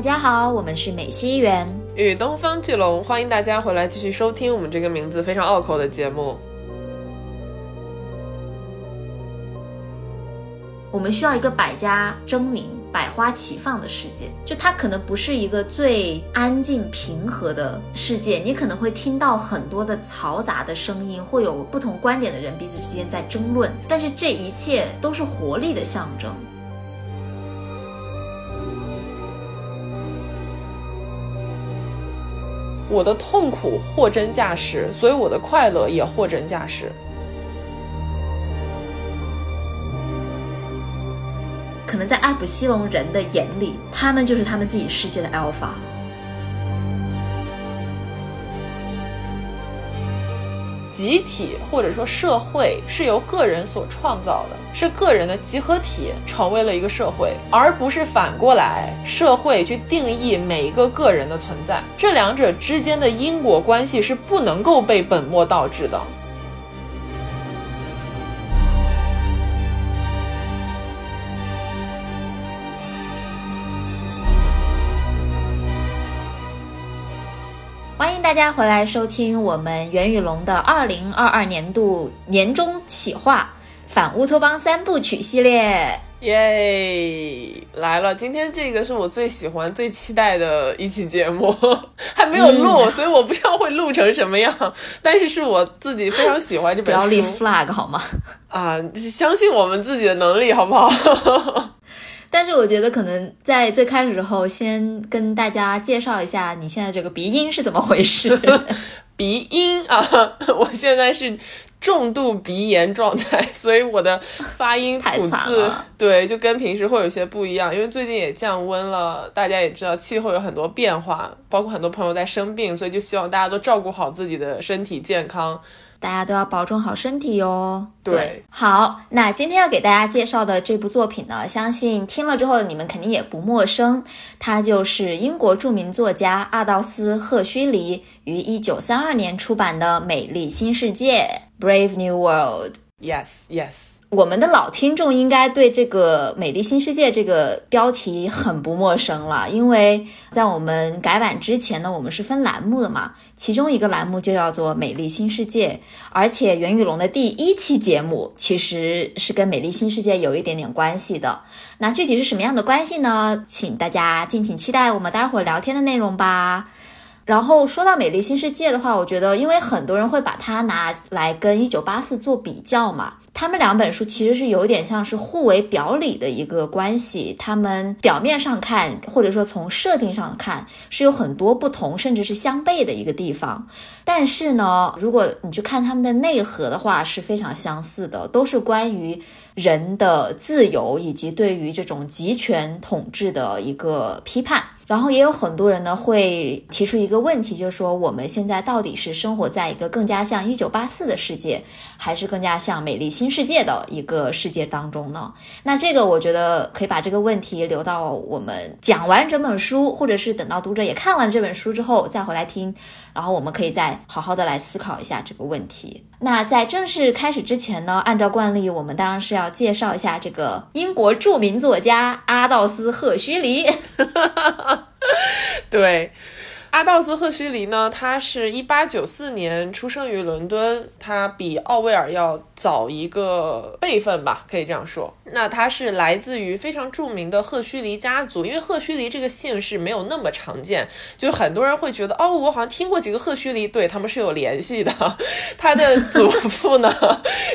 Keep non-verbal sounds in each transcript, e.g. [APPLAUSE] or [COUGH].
大家好，我们是美西园与东方巨龙，欢迎大家回来继续收听我们这个名字非常拗口的节目。我们需要一个百家争鸣、百花齐放的世界，就它可能不是一个最安静平和的世界，你可能会听到很多的嘈杂的声音，会有不同观点的人彼此之间在争论，但是这一切都是活力的象征。我的痛苦货真价实，所以我的快乐也货真价实。可能在艾普西龙人的眼里，他们就是他们自己世界的 alpha。集体或者说社会是由个人所创造的，是个人的集合体成为了一个社会，而不是反过来社会去定义每一个个人的存在。这两者之间的因果关系是不能够被本末倒置的。大家回来收听我们袁宇龙的二零二二年度年终企划《反乌托邦三部曲》系列。耶，来了！今天这个是我最喜欢、最期待的一期节目，[LAUGHS] 还没有录，所以我不知道会录成什么样。[LAUGHS] 但是是我自己非常喜欢这本书。不要立 flag 好吗？啊，相信我们自己的能力，好不好？但是我觉得可能在最开始时候，先跟大家介绍一下你现在这个鼻音是怎么回事。[LAUGHS] 鼻音啊，[LAUGHS] 我现在是重度鼻炎状态，所以我的发音吐字对就跟平时会有些不一样。因为最近也降温了，大家也知道气候有很多变化，包括很多朋友在生病，所以就希望大家都照顾好自己的身体健康。大家都要保重好身体哟。对，好，那今天要给大家介绍的这部作品呢，相信听了之后你们肯定也不陌生，它就是英国著名作家阿道斯·赫胥黎于一九三二年出版的《美丽新世界》（Brave New World）。Yes, yes。我们的老听众应该对这个《美丽新世界》这个标题很不陌生了，因为在我们改版之前呢，我们是分栏目的嘛，其中一个栏目就叫做《美丽新世界》，而且袁宇龙的第一期节目其实是跟《美丽新世界》有一点点关系的。那具体是什么样的关系呢？请大家敬请期待我们待会儿聊天的内容吧。然后说到《美丽新世界》的话，我觉得，因为很多人会把它拿来跟《一九八四》做比较嘛，他们两本书其实是有点像是互为表里的一个关系。他们表面上看，或者说从设定上看，是有很多不同，甚至是相悖的一个地方。但是呢，如果你去看他们的内核的话，是非常相似的，都是关于人的自由以及对于这种集权统治的一个批判。然后也有很多人呢会提出一个问题，就是说我们现在到底是生活在一个更加像《一九八四》的世界，还是更加像《美丽新世界》的一个世界当中呢？那这个我觉得可以把这个问题留到我们讲完整本书，或者是等到读者也看完这本书之后再回来听，然后我们可以再好好的来思考一下这个问题。那在正式开始之前呢，按照惯例，我们当然是要介绍一下这个英国著名作家阿道斯·赫胥黎。[LAUGHS] 对。阿道斯·赫胥黎呢？他是一八九四年出生于伦敦，他比奥威尔要早一个辈分吧，可以这样说。那他是来自于非常著名的赫胥黎家族，因为赫胥黎这个姓氏没有那么常见，就很多人会觉得，哦，我好像听过几个赫胥黎，对他们是有联系的。[LAUGHS] 他的祖父呢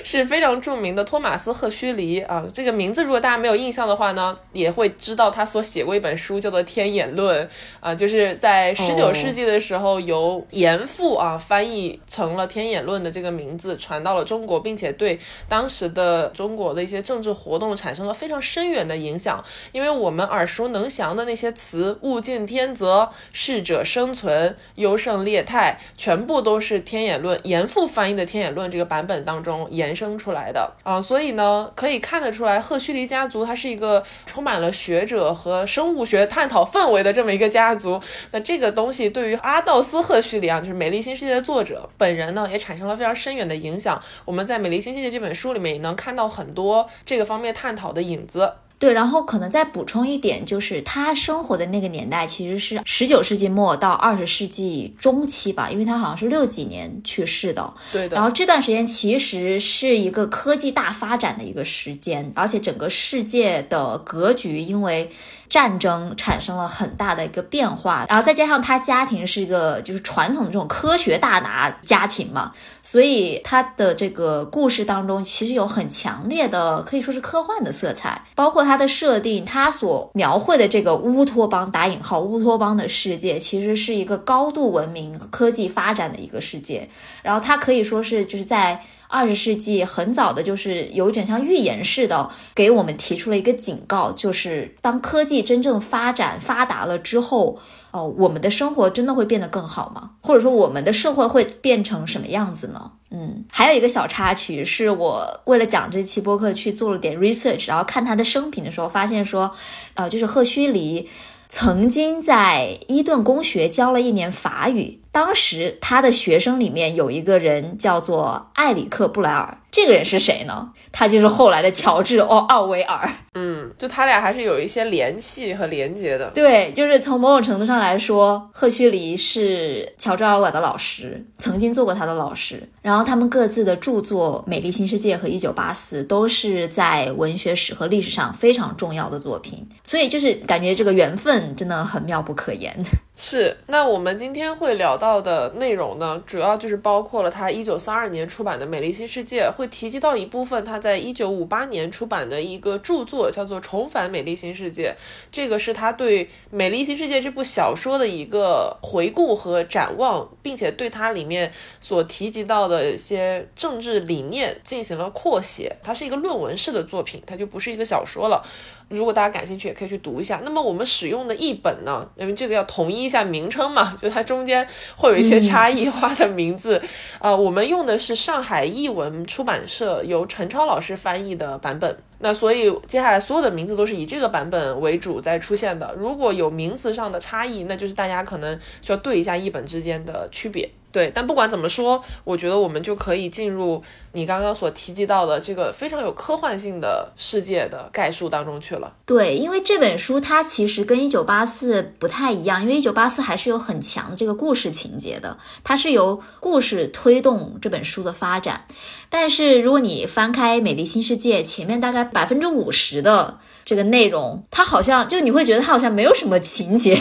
是非常著名的托马斯·赫胥黎啊，这个名字如果大家没有印象的话呢，也会知道他所写过一本书叫做《天演论》啊，就是在十九。九世纪的时候，由严复啊翻译成了《天演论》的这个名字传到了中国，并且对当时的中国的一些政治活动产生了非常深远的影响。因为我们耳熟能详的那些词“物竞天择”“适者生存”“优胜劣汰”，全部都是《天演论》严复翻译的《天演论》这个版本当中延伸出来的啊。所以呢，可以看得出来，赫胥黎家族它是一个充满了学者和生物学探讨氛围的这么一个家族。那这个东西。对于阿道斯·赫胥黎啊，就是《美丽新世界》的作者本人呢，也产生了非常深远的影响。我们在《美丽新世界》这本书里面也能看到很多这个方面探讨的影子。对，然后可能再补充一点，就是他生活的那个年代其实是十九世纪末到二十世纪中期吧，因为他好像是六几年去世的。对的。然后这段时间其实是一个科技大发展的一个时间，而且整个世界的格局因为战争产生了很大的一个变化，然后再加上他家庭是一个就是传统的这种科学大拿家庭嘛，所以他的这个故事当中其实有很强烈的可以说是科幻的色彩，包括他的设定，他所描绘的这个乌托邦打引号乌托邦的世界，其实是一个高度文明科技发展的一个世界，然后他可以说是就是在。二十世纪很早的，就是有一点像预言似的，给我们提出了一个警告，就是当科技真正发展发达了之后，哦，我们的生活真的会变得更好吗？或者说，我们的社会会变成什么样子呢？嗯，还有一个小插曲，是我为了讲这期播客去做了点 research，然后看他的生平的时候，发现说，呃，就是赫胥黎曾经在伊顿公学教了一年法语。当时他的学生里面有一个人叫做埃里克布莱尔，这个人是谁呢？他就是后来的乔治奥奥威尔。嗯，就他俩还是有一些联系和连接的。对，就是从某种程度上来说，赫胥黎是乔治奥威尔的老师，曾经做过他的老师。然后他们各自的著作《美丽新世界》和《一九八四》都是在文学史和历史上非常重要的作品。所以就是感觉这个缘分真的很妙不可言。是，那我们今天会聊到的内容呢，主要就是包括了他一九三二年出版的《美丽新世界》，会提及到一部分他在一九五八年出版的一个著作，叫做《重返美丽新世界》，这个是他对《美丽新世界》这部小说的一个回顾和展望，并且对它里面所提及到的一些政治理念进行了扩写，它是一个论文式的作品，它就不是一个小说了。如果大家感兴趣，也可以去读一下。那么我们使用的译本呢？因为这个要统一一下名称嘛，就它中间会有一些差异化的名字。呃，我们用的是上海译文出版社由陈超老师翻译的版本。那所以接下来所有的名字都是以这个版本为主在出现的。如果有名词上的差异，那就是大家可能需要对一下译本之间的区别。对，但不管怎么说，我觉得我们就可以进入你刚刚所提及到的这个非常有科幻性的世界的概述当中去了。对，因为这本书它其实跟《一九八四》不太一样，因为《一九八四》还是有很强的这个故事情节的，它是由故事推动这本书的发展。但是如果你翻开《美丽新世界》，前面大概百分之五十的这个内容，它好像就你会觉得它好像没有什么情节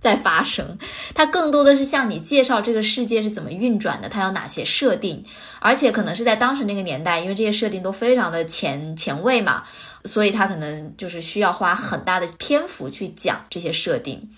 在发生，它更多的是向你介绍这个世界是怎么运转的，它有哪些设定，而且可能是在当时那个年代，因为这些设定都非常的前前卫嘛，所以它可能就是需要花很大的篇幅去讲这些设定。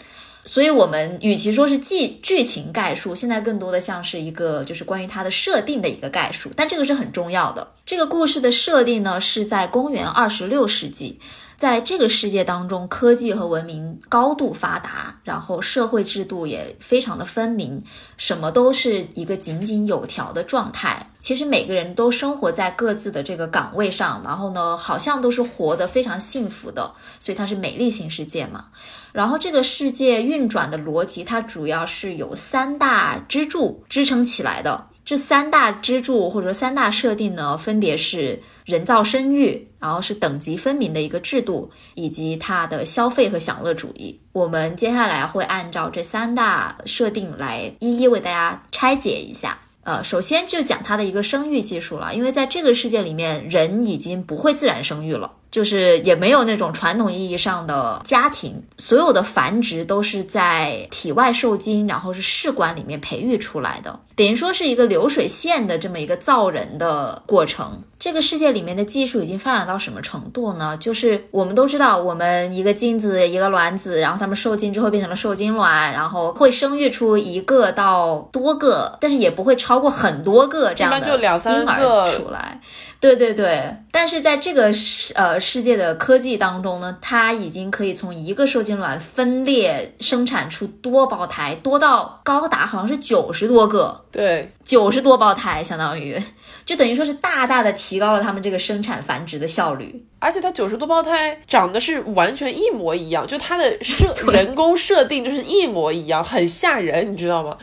所以，我们与其说是剧剧情概述，现在更多的像是一个就是关于它的设定的一个概述。但这个是很重要的。这个故事的设定呢，是在公元二十六世纪。在这个世界当中，科技和文明高度发达，然后社会制度也非常的分明，什么都是一个井井有条的状态。其实每个人都生活在各自的这个岗位上，然后呢，好像都是活得非常幸福的。所以它是美丽新世界嘛。然后这个世界运转的逻辑，它主要是有三大支柱支撑起来的。这三大支柱或者说三大设定呢，分别是人造生育，然后是等级分明的一个制度，以及它的消费和享乐主义。我们接下来会按照这三大设定来一一为大家拆解一下。呃，首先就讲它的一个生育技术了，因为在这个世界里面，人已经不会自然生育了。就是也没有那种传统意义上的家庭，所有的繁殖都是在体外受精，然后是试管里面培育出来的，等于说是一个流水线的这么一个造人的过程。这个世界里面的技术已经发展到什么程度呢？就是我们都知道，我们一个精子一个卵子，然后它们受精之后变成了受精卵，然后会生育出一个到多个，但是也不会超过很多个这样的婴儿出来。对对对，但是在这个世呃世界的科技当中呢，它已经可以从一个受精卵分裂生产出多胞胎，多到高达好像是九十多个，对，九十多胞胎，相当于就等于说是大大的提高了他们这个生产繁殖的效率。而且它九十多胞胎长得是完全一模一样，就它的设 [LAUGHS] 人工设定就是一模一样，很吓人，你知道吗？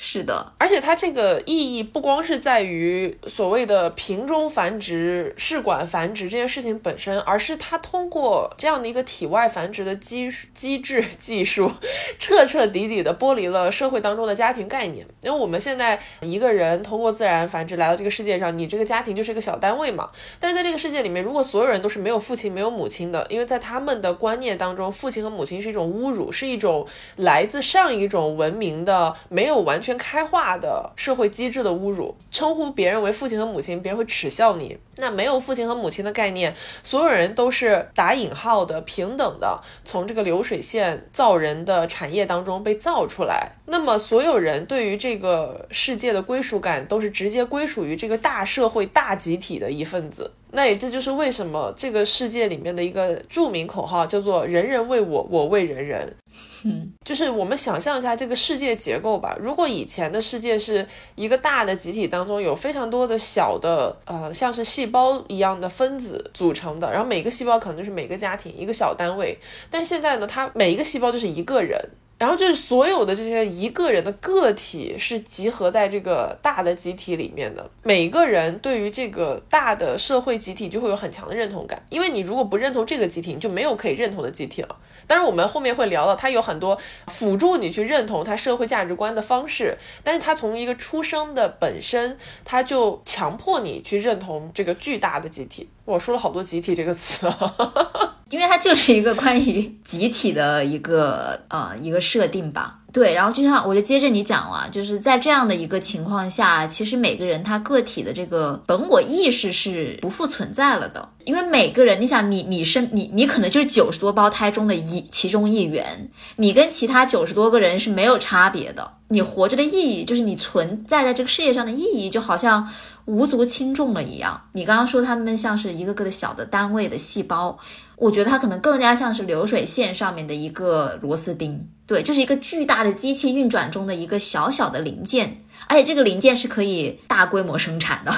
是的，而且它这个意义不光是在于所谓的瓶中繁殖、试管繁殖这件事情本身，而是它通过这样的一个体外繁殖的机机制技术，彻彻底底的剥离了社会当中的家庭概念。因为我们现在一个人通过自然繁殖来到这个世界上，你这个家庭就是一个小单位嘛。但是在这个世界里面，如果所有人都是没有父亲、没有母亲的，因为在他们的观念当中，父亲和母亲是一种侮辱，是一种来自上一种文明的没有完全全开化的社会机制的侮辱。称呼别人为父亲和母亲，别人会耻笑你。那没有父亲和母亲的概念，所有人都是打引号的平等的，从这个流水线造人的产业当中被造出来。那么所有人对于这个世界的归属感，都是直接归属于这个大社会大集体的一份子。那也这就是为什么这个世界里面的一个著名口号叫做“人人为我，我为人人”。嗯，就是我们想象一下这个世界结构吧。如果以前的世界是一个大的集体当中有非常多的小的呃，像是细胞一样的分子组成的，然后每个细胞可能就是每个家庭一个小单位。但现在呢，它每一个细胞就是一个人。然后就是所有的这些一个人的个体是集合在这个大的集体里面的，每个人对于这个大的社会集体就会有很强的认同感，因为你如果不认同这个集体，你就没有可以认同的集体了。当然，我们后面会聊到，它有很多辅助你去认同它社会价值观的方式，但是它从一个出生的本身，它就强迫你去认同这个巨大的集体。我说了好多“集体”这个词。[LAUGHS] 因为它就是一个关于集体的一个呃一个设定吧，对，然后就像我就接着你讲了，就是在这样的一个情况下，其实每个人他个体的这个本我意识是不复存在了的，因为每个人，你想你你是你你可能就是九十多胞胎中的一其中一员，你跟其他九十多个人是没有差别的，你活着的意义就是你存在在这个世界上的意义，就好像无足轻重了一样。你刚刚说他们像是一个个的小的单位的细胞。我觉得它可能更加像是流水线上面的一个螺丝钉，对，就是一个巨大的机器运转中的一个小小的零件，而且这个零件是可以大规模生产的。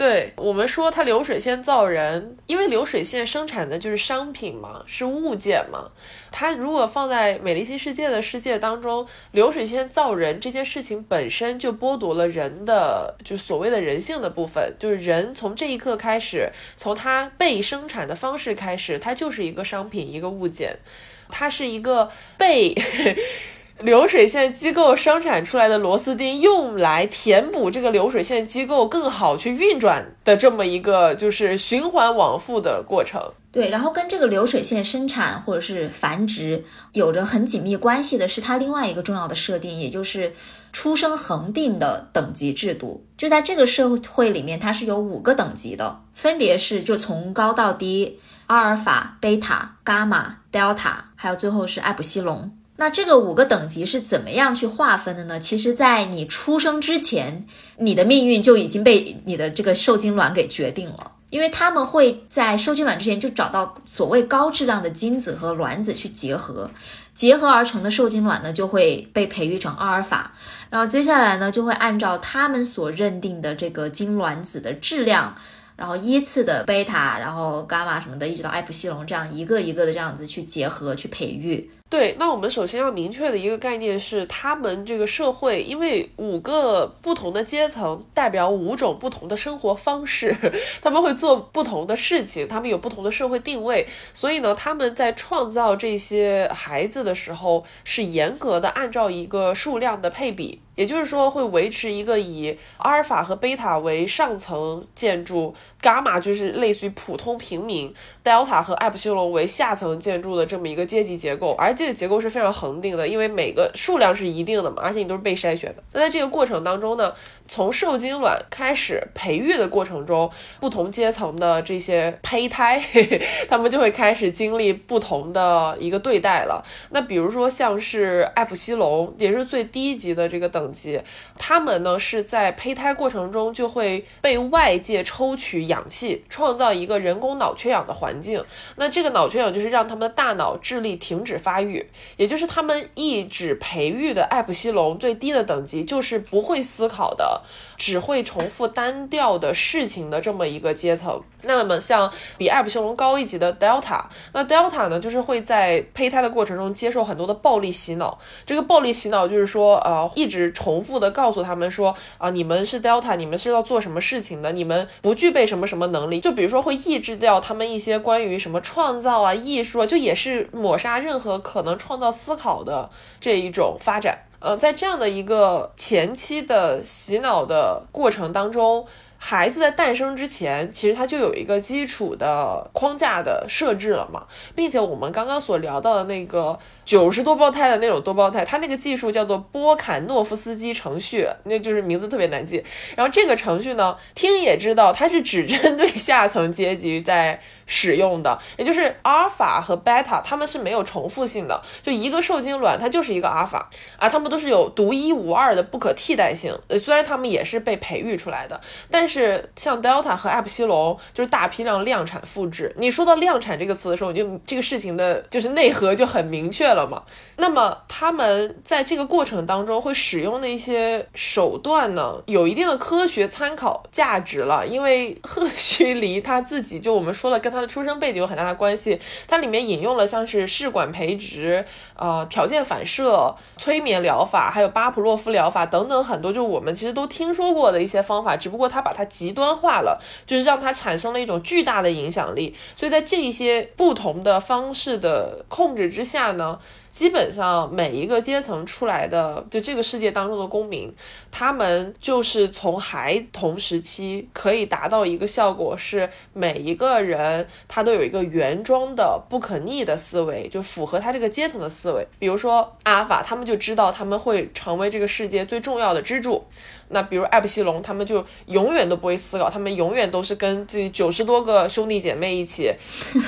对我们说，它流水线造人，因为流水线生产的就是商品嘛，是物件嘛。它如果放在美丽新世界的世界当中，流水线造人这件事情本身就剥夺了人的，就所谓的人性的部分，就是人从这一刻开始，从它被生产的方式开始，它就是一个商品，一个物件，它是一个被。流水线机构生产出来的螺丝钉，用来填补这个流水线机构更好去运转的这么一个就是循环往复的过程。对，然后跟这个流水线生产或者是繁殖有着很紧密关系的是它另外一个重要的设定，也就是出生恒定的等级制度。就在这个社会里面，它是有五个等级的，分别是就从高到低，阿尔法、贝塔、伽马、德尔塔，还有最后是艾普西龙。那这个五个等级是怎么样去划分的呢？其实，在你出生之前，你的命运就已经被你的这个受精卵给决定了，因为他们会在受精卵之前就找到所谓高质量的精子和卵子去结合，结合而成的受精卵呢就会被培育成阿尔法，然后接下来呢就会按照他们所认定的这个精卵子的质量。然后依次的贝塔，然后伽马什么的，一直到艾普西龙，这样一个一个的这样子去结合去培育。对，那我们首先要明确的一个概念是，他们这个社会，因为五个不同的阶层代表五种不同的生活方式，[LAUGHS] 他们会做不同的事情，他们有不同的社会定位，所以呢，他们在创造这些孩子的时候，是严格的按照一个数量的配比。也就是说，会维持一个以阿尔法和贝塔为上层建筑，伽马就是类似于普通平民，德尔塔和艾普西龙为下层建筑的这么一个阶级结构。而这个结构是非常恒定的，因为每个数量是一定的嘛，而且你都是被筛选的。那在这个过程当中呢，从受精卵开始培育的过程中，不同阶层的这些胚胎，嘿嘿他们就会开始经历不同的一个对待了。那比如说像是艾普西龙，也是最低级的这个等。级，他们呢是在胚胎过程中就会被外界抽取氧气，创造一个人工脑缺氧的环境。那这个脑缺氧就是让他们的大脑智力停止发育，也就是他们一直培育的艾普西龙最低的等级，就是不会思考的。只会重复单调的事情的这么一个阶层。那么像比艾普西龙高一级的 Delta，那 Delta 呢，就是会在胚胎的过程中接受很多的暴力洗脑。这个暴力洗脑就是说，呃，一直重复的告诉他们说，啊，你们是 Delta，你们是要做什么事情的，你们不具备什么什么能力。就比如说会抑制掉他们一些关于什么创造啊、艺术啊，就也是抹杀任何可能创造思考的这一种发展。呃，在这样的一个前期的洗脑的过程当中，孩子在诞生之前，其实他就有一个基础的框架的设置了嘛，并且我们刚刚所聊到的那个。九十多胞胎的那种多胞胎，它那个技术叫做波坎诺夫斯基程序，那就是名字特别难记。然后这个程序呢，听也知道它是只针对下层阶级在使用的，也就是阿尔法和贝塔，它们是没有重复性的，就一个受精卵它就是一个阿尔法啊，它们都是有独一无二的不可替代性。呃，虽然它们也是被培育出来的，但是像 Delta 和艾普西龙就是大批量量产复制。你说到量产这个词的时候，你就这个事情的就是内核就很明确。了嘛？那么他们在这个过程当中会使用的一些手段呢，有一定的科学参考价值了。因为 [LAUGHS] 赫胥黎他自己就我们说了，跟他的出生背景有很大的关系。它里面引用了像是试管培植、呃条件反射、催眠疗法，还有巴甫洛夫疗法等等很多，就我们其实都听说过的一些方法，只不过他把它极端化了，就是让它产生了一种巨大的影响力。所以在这一些不同的方式的控制之下呢。基本上每一个阶层出来的，就这个世界当中的公民，他们就是从孩童时期可以达到一个效果，是每一个人他都有一个原装的不可逆的思维，就符合他这个阶层的思维。比如说阿法，他们就知道他们会成为这个世界最重要的支柱。那比如艾普西龙，他们就永远都不会思考，他们永远都是跟自己九十多个兄弟姐妹一起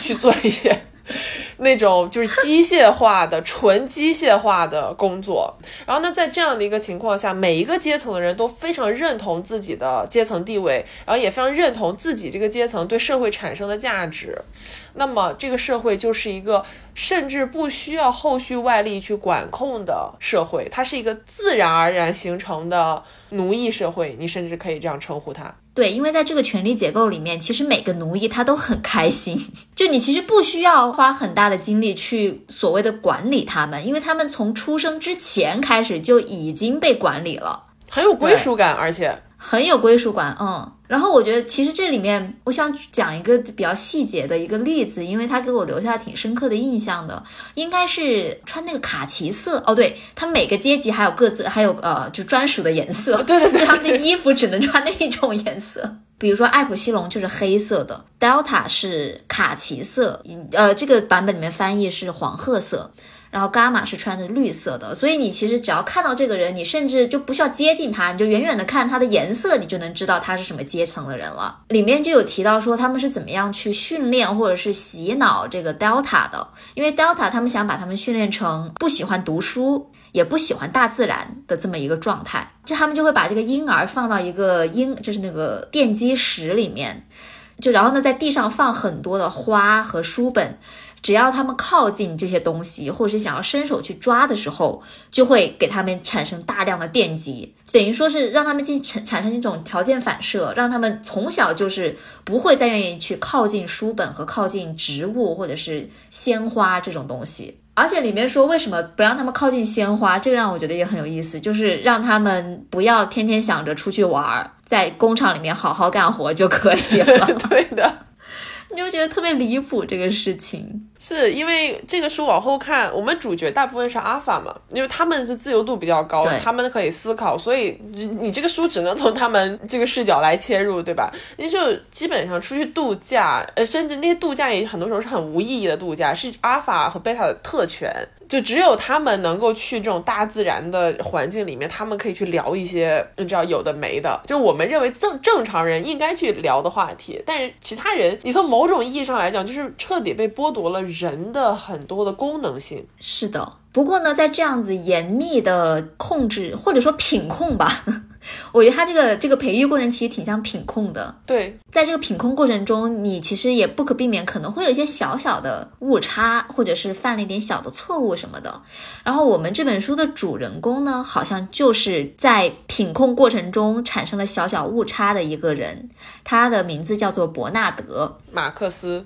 去做一些。[LAUGHS] 那种就是机械化的、纯机械化的工作，然后呢，在这样的一个情况下，每一个阶层的人都非常认同自己的阶层地位，然后也非常认同自己这个阶层对社会产生的价值。那么，这个社会就是一个甚至不需要后续外力去管控的社会，它是一个自然而然形成的奴役社会，你甚至可以这样称呼它。对，因为在这个权力结构里面，其实每个奴役他都很开心，就你其实不需要花很大的精力去所谓的管理他们，因为他们从出生之前开始就已经被管理了，很有归属感，而且。很有归属感，嗯，然后我觉得其实这里面我想讲一个比较细节的一个例子，因为他给我留下挺深刻的印象的，应该是穿那个卡其色，哦，对他每个阶级还有各自还有呃就专属的颜色，对 [LAUGHS] 对对，他们的衣服只能穿那一种颜色，比如说艾普西龙就是黑色的，Delta 是卡其色，呃，这个版本里面翻译是黄褐色。然后伽马是穿的绿色的，所以你其实只要看到这个人，你甚至就不需要接近他，你就远远的看他的颜色，你就能知道他是什么阶层的人了。里面就有提到说他们是怎么样去训练或者是洗脑这个 Delta 的，因为 Delta 他们想把他们训练成不喜欢读书，也不喜欢大自然的这么一个状态，就他们就会把这个婴儿放到一个婴就是那个奠基室里面，就然后呢在地上放很多的花和书本。只要他们靠近这些东西，或者是想要伸手去抓的时候，就会给他们产生大量的电击，等于说是让他们进产产生一种条件反射，让他们从小就是不会再愿意去靠近书本和靠近植物或者是鲜花这种东西。而且里面说为什么不让他们靠近鲜花，这个让我觉得也很有意思，就是让他们不要天天想着出去玩，在工厂里面好好干活就可以了。[LAUGHS] [LAUGHS] 对的。你就觉得特别离谱，这个事情是因为这个书往后看，我们主角大部分是阿法嘛，因为他们是自由度比较高，他们可以思考，所以你这个书只能从他们这个视角来切入，对吧？你就基本上出去度假，呃，甚至那些度假也很多时候是很无意义的度假，是阿法和贝塔的特权。就只有他们能够去这种大自然的环境里面，他们可以去聊一些你知道有的没的，就我们认为正正常人应该去聊的话题。但是其他人，你从某种意义上来讲，就是彻底被剥夺了人的很多的功能性。是的，不过呢，在这样子严密的控制或者说品控吧。我觉得他这个这个培育过程其实挺像品控的。对，在这个品控过程中，你其实也不可避免可能会有一些小小的误差，或者是犯了一点小的错误什么的。然后我们这本书的主人公呢，好像就是在品控过程中产生了小小误差的一个人，他的名字叫做伯纳德·马克思，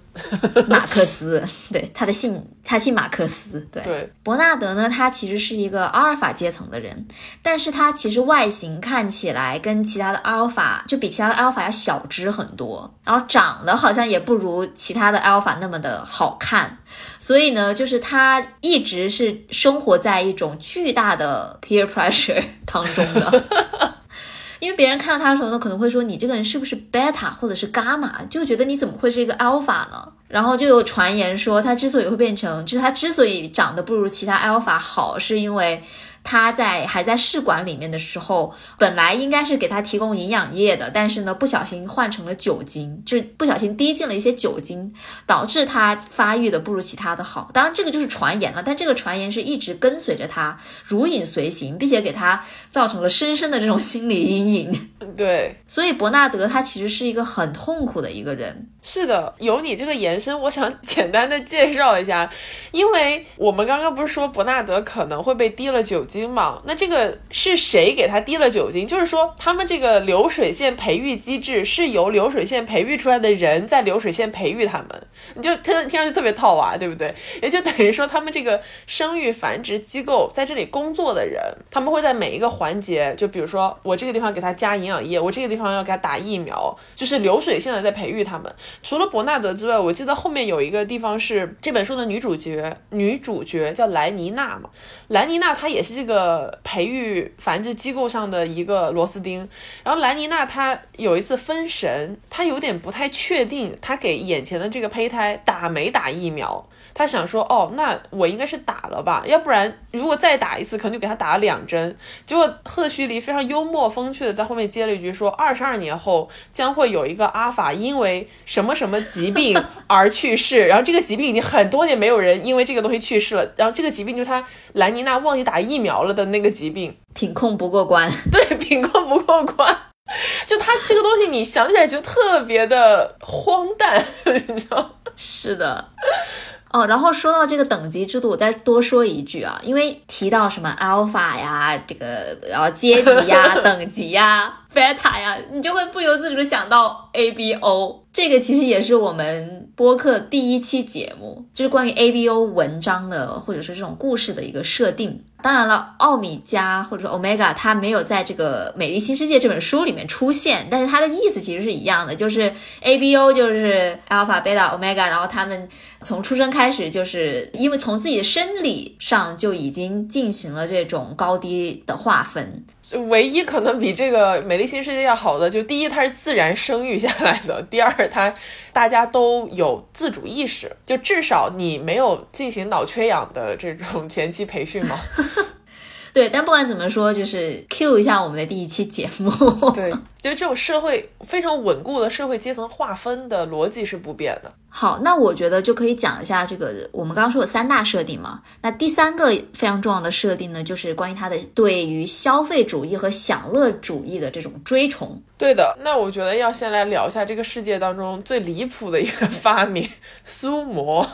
马克思，对，他的姓他姓马克思，对。对，伯纳德呢，他其实是一个阿尔法阶层的人，但是他其实外形看看起来跟其他的阿尔法就比其他的阿尔法要小只很多，然后长得好像也不如其他的阿尔法那么的好看，所以呢，就是他一直是生活在一种巨大的 peer pressure [LAUGHS] 当中的。[LAUGHS] 因为别人看到他的时候呢，可能会说你这个人是不是 beta 或者是伽马，就觉得你怎么会是一个 alpha 呢？然后就有传言说他之所以会变成，就是他之所以长得不如其他 alpha 好，是因为。他在还在试管里面的时候，本来应该是给他提供营养液的，但是呢，不小心换成了酒精，就是不小心滴进了一些酒精，导致他发育的不如其他的好。当然，这个就是传言了，但这个传言是一直跟随着他，如影随形，并且给他造成了深深的这种心理阴影。[LAUGHS] 对，所以伯纳德他其实是一个很痛苦的一个人。是的，有你这个延伸，我想 [LAUGHS] 简单的介绍一下，因为我们刚刚不是说伯纳德可能会被滴了酒精嘛？那这个是谁给他滴了酒精？就是说他们这个流水线培育机制是由流水线培育出来的人在流水线培育他们，你就听听上去特别套娃，对不对？也就等于说他们这个生育繁殖机构在这里工作的人，他们会在每一个环节，就比如说我这个地方给他加营养液，我这个地方要给他打疫苗，就是流水线的在培育他们。除了伯纳德之外，我记得后面有一个地方是这本书的女主角，女主角叫莱妮娜嘛。莱妮娜她也是这个培育繁殖机构上的一个螺丝钉。然后莱妮娜她有一次分神，她有点不太确定，她给眼前的这个胚胎打没打疫苗。她想说，哦，那我应该是打了吧，要不然如果再打一次，可能就给他打了两针。结果赫胥黎非常幽默风趣的在后面接了一句说，二十二年后将会有一个阿法因为什么什么疾病而去世，[LAUGHS] 然后这个疾病已经很多年没有人因为这个东西去世了，然后这个疾病就是他兰妮娜忘记打疫苗了的那个疾病，品控不过关，[LAUGHS] 对，品控不过关，就他这个东西你想起来就特别的荒诞，[LAUGHS] 你知道？是的。哦，然后说到这个等级制度，我再多说一句啊，因为提到什么 alpha 呀，这个然后阶级呀、[LAUGHS] 等级呀、beta 呀，你就会不由自主的想到 abo。这个其实也是我们播客第一期节目，就是关于 abo 文章的或者是这种故事的一个设定。当然了，奥米加或者说 omega 它没有在这个《美丽新世界》这本书里面出现，但是它的意思其实是一样的，就是 abo 就是 alpha、beta、omega，然后他们从出生开始就是因为从自己的生理上就已经进行了这种高低的划分。就唯一可能比这个《美丽新世界》要好的，就第一，它是自然生育下来的；第二，它大家都有自主意识，就至少你没有进行脑缺氧的这种前期培训嘛。[LAUGHS] 对，但不管怎么说，就是 Q 一下我们的第一期节目。对，[LAUGHS] 就是这种社会非常稳固的社会阶层划分的逻辑是不变的。好，那我觉得就可以讲一下这个我们刚刚说有三大设定嘛。那第三个非常重要的设定呢，就是关于他的对于消费主义和享乐主义的这种追崇。对的，那我觉得要先来聊一下这个世界当中最离谱的一个发明—— [LAUGHS] 苏模。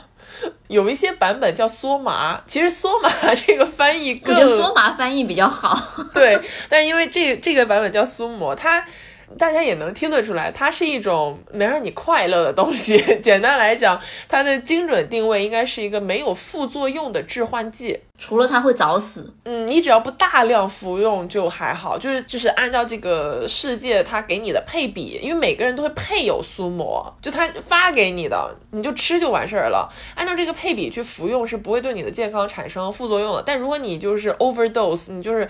有一些版本叫梭麻，其实梭麻 [LAUGHS] 这个翻译，我觉得梭麻翻译比较好。对，但是因为这这个版本叫苏磨，它。大家也能听得出来，它是一种能让你快乐的东西。[LAUGHS] 简单来讲，它的精准定位应该是一个没有副作用的致幻剂。除了它会早死，嗯，你只要不大量服用就还好。就是就是按照这个世界它给你的配比，因为每个人都会配有苏膜，就它发给你的，你就吃就完事儿了。按照这个配比去服用是不会对你的健康产生副作用的。但如果你就是 overdose，你就是。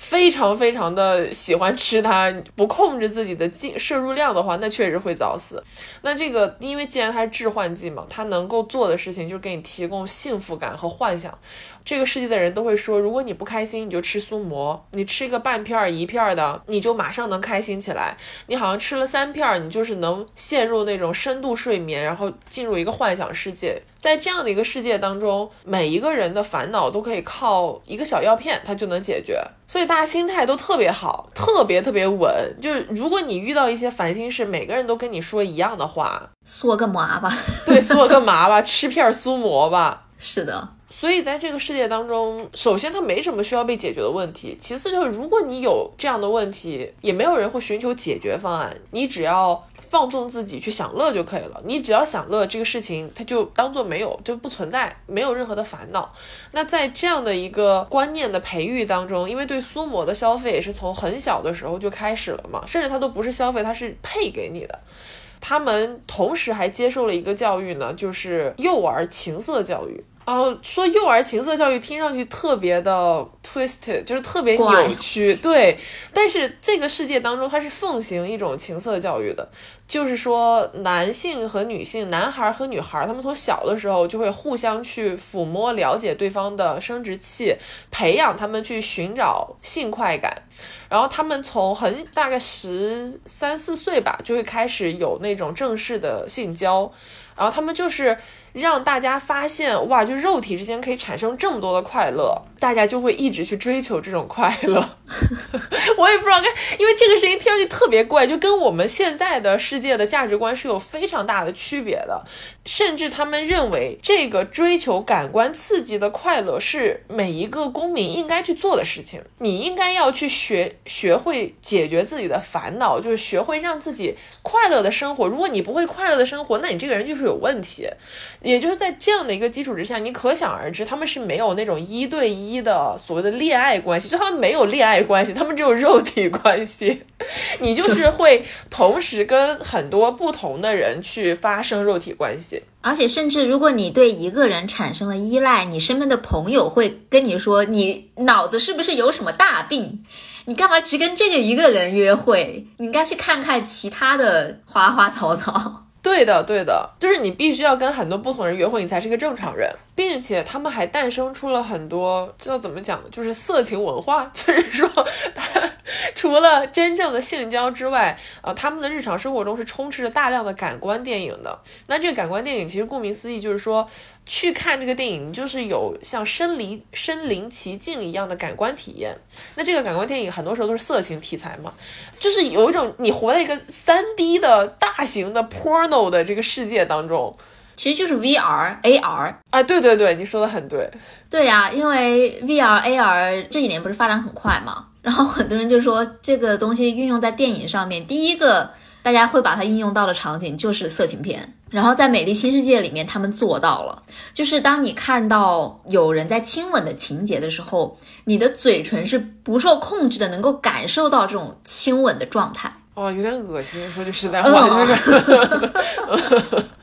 非常非常的喜欢吃它，不控制自己的进摄入量的话，那确实会早死。那这个，因为既然它是致幻剂嘛，它能够做的事情就是给你提供幸福感和幻想。这个世界的人都会说，如果你不开心，你就吃苏膜，你吃一个半片儿一片儿的，你就马上能开心起来。你好像吃了三片儿，你就是能陷入那种深度睡眠，然后进入一个幻想世界。在这样的一个世界当中，每一个人的烦恼都可以靠一个小药片，它就能解决。所以大家心态都特别好，特别特别稳。就是如果你遇到一些烦心事，每个人都跟你说一样的话，缩个麻吧。对，缩个麻吧，吃片苏膜吧。[LAUGHS] 是的。所以在这个世界当中，首先它没什么需要被解决的问题，其次就是如果你有这样的问题，也没有人会寻求解决方案，你只要放纵自己去享乐就可以了。你只要享乐，这个事情它就当做没有，就不存在，没有任何的烦恼。那在这样的一个观念的培育当中，因为对苏摩的消费也是从很小的时候就开始了嘛，甚至它都不是消费，它是配给你的。他们同时还接受了一个教育呢，就是幼儿情色教育。然后说幼儿情色教育听上去特别的 twisted，就是特别扭曲，对。但是这个世界当中，它是奉行一种情色教育的，就是说男性和女性，男孩和女孩，他们从小的时候就会互相去抚摸、了解对方的生殖器，培养他们去寻找性快感。然后他们从很大概十三四岁吧，就会开始有那种正式的性交。然后他们就是让大家发现，哇，就肉体之间可以产生这么多的快乐。大家就会一直去追求这种快乐，[LAUGHS] 我也不知道该，因为这个声音听上去特别怪，就跟我们现在的世界的价值观是有非常大的区别的。甚至他们认为，这个追求感官刺激的快乐是每一个公民应该去做的事情。你应该要去学学会解决自己的烦恼，就是学会让自己快乐的生活。如果你不会快乐的生活，那你这个人就是有问题。也就是在这样的一个基础之下，你可想而知，他们是没有那种一对一。的所谓的恋爱关系，就他们没有恋爱关系，他们只有肉体关系。[LAUGHS] 你就是会同时跟很多不同的人去发生肉体关系，而且甚至如果你对一个人产生了依赖，你身边的朋友会跟你说：“你脑子是不是有什么大病？你干嘛只跟这个一个人约会？你应该去看看其他的花花草草。”对的，对的，就是你必须要跟很多不同人约会，你才是一个正常人，并且他们还诞生出了很多，这要怎么讲呢？就是色情文化，[LAUGHS] 就是说，除了真正的性交之外，呃，他们的日常生活中是充斥着大量的感官电影的。那这个感官电影其实顾名思义就是说。去看这个电影，就是有像身临身临其境一样的感官体验。那这个感官电影很多时候都是色情题材嘛，就是有一种你活在一个三 D 的大型的 porno 的这个世界当中，其实就是 VR AR 啊，对对对，你说的很对，对呀，因为 VR AR 这几年不是发展很快嘛，然后很多人就说这个东西运用在电影上面，第一个。大家会把它应用到的场景就是色情片，然后在《美丽新世界》里面，他们做到了，就是当你看到有人在亲吻的情节的时候，你的嘴唇是不受控制的，能够感受到这种亲吻的状态。哦，有点恶心，说句实在话，就是。[LAUGHS]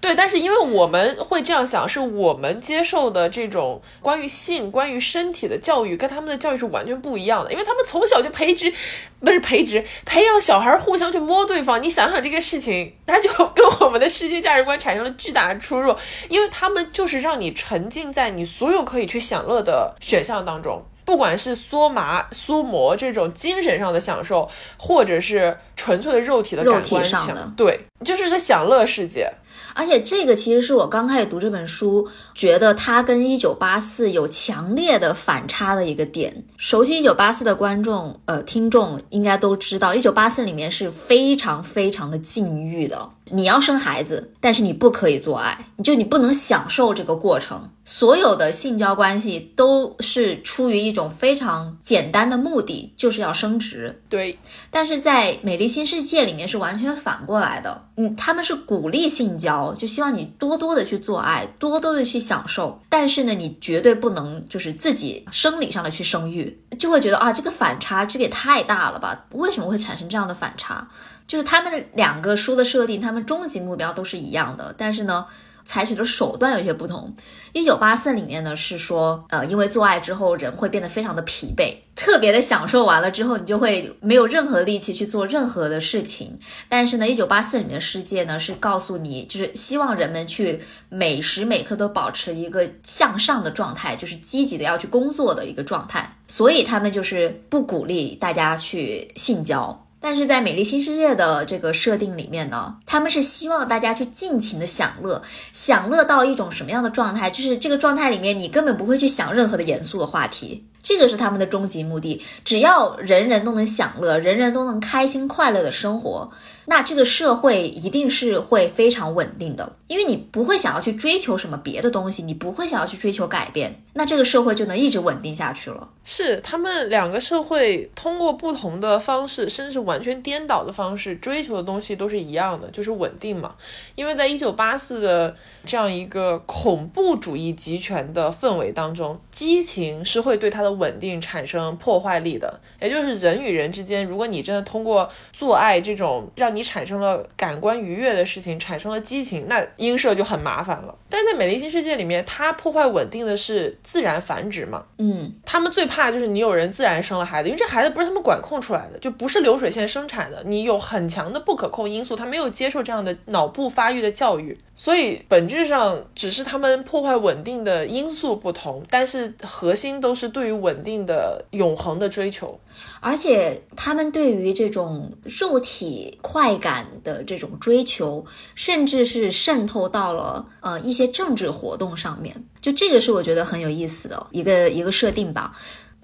对，但是因为我们会这样想，是我们接受的这种关于性、关于身体的教育，跟他们的教育是完全不一样的。因为他们从小就培植，不是培植，培养小孩互相去摸对方。你想想这个事情，他就 [LAUGHS] 跟我们的世界价值观产生了巨大的出入。因为他们就是让你沉浸在你所有可以去享乐的选项当中，不管是缩麻、缩膜这种精神上的享受，或者是纯粹的肉体的感官享，对，就是个享乐世界。而且这个其实是我刚开始读这本书，觉得它跟《一九八四》有强烈的反差的一个点。熟悉《一九八四》的观众，呃，听众应该都知道，《一九八四》里面是非常非常的禁欲的。你要生孩子，但是你不可以做爱，就你不能享受这个过程。所有的性交关系都是出于一种非常简单的目的，就是要生殖。对，但是在《美丽新世界》里面是完全反过来的。嗯，他们是鼓励性交，就希望你多多的去做爱，多多的去享受。但是呢，你绝对不能就是自己生理上的去生育，就会觉得啊，这个反差这个也太大了吧？为什么会产生这样的反差？就是他们两个书的设定，他们终极目标都是一样的，但是呢，采取的手段有些不同。一九八四里面呢是说，呃，因为做爱之后人会变得非常的疲惫，特别的享受完了之后，你就会没有任何力气去做任何的事情。但是呢，一九八四里面的世界呢是告诉你，就是希望人们去每时每刻都保持一个向上的状态，就是积极的要去工作的一个状态。所以他们就是不鼓励大家去性交。但是在《美丽新世界》的这个设定里面呢，他们是希望大家去尽情的享乐，享乐到一种什么样的状态？就是这个状态里面，你根本不会去想任何的严肃的话题。这个是他们的终极目的，只要人人都能享乐，人人都能开心快乐的生活，那这个社会一定是会非常稳定的。因为你不会想要去追求什么别的东西，你不会想要去追求改变，那这个社会就能一直稳定下去了。是他们两个社会通过不同的方式，甚至是完全颠倒的方式，追求的东西都是一样的，就是稳定嘛。因为在一九八四的这样一个恐怖主义集权的氛围当中，激情是会对它的稳定产生破坏力的。也就是人与人之间，如果你真的通过做爱这种让你产生了感官愉悦的事情，产生了激情，那映射就很麻烦了。但是在美丽新世界里面，它破坏稳定的是自然繁殖嘛？嗯，他们最怕就是你有人自然生了孩子，因为这孩子不是他们管控出来的，就不是流水线生产的，你有很强的不可控因素，他没有接受这样的脑部发育的教育，所以本质上只是他们破坏稳定的因素不同，但是核心都是对于稳定的永恒的追求。而且他们对于这种肉体快感的这种追求，甚至是渗透到了呃一些政治活动上面。就这个是我觉得很有意思的一个一个设定吧。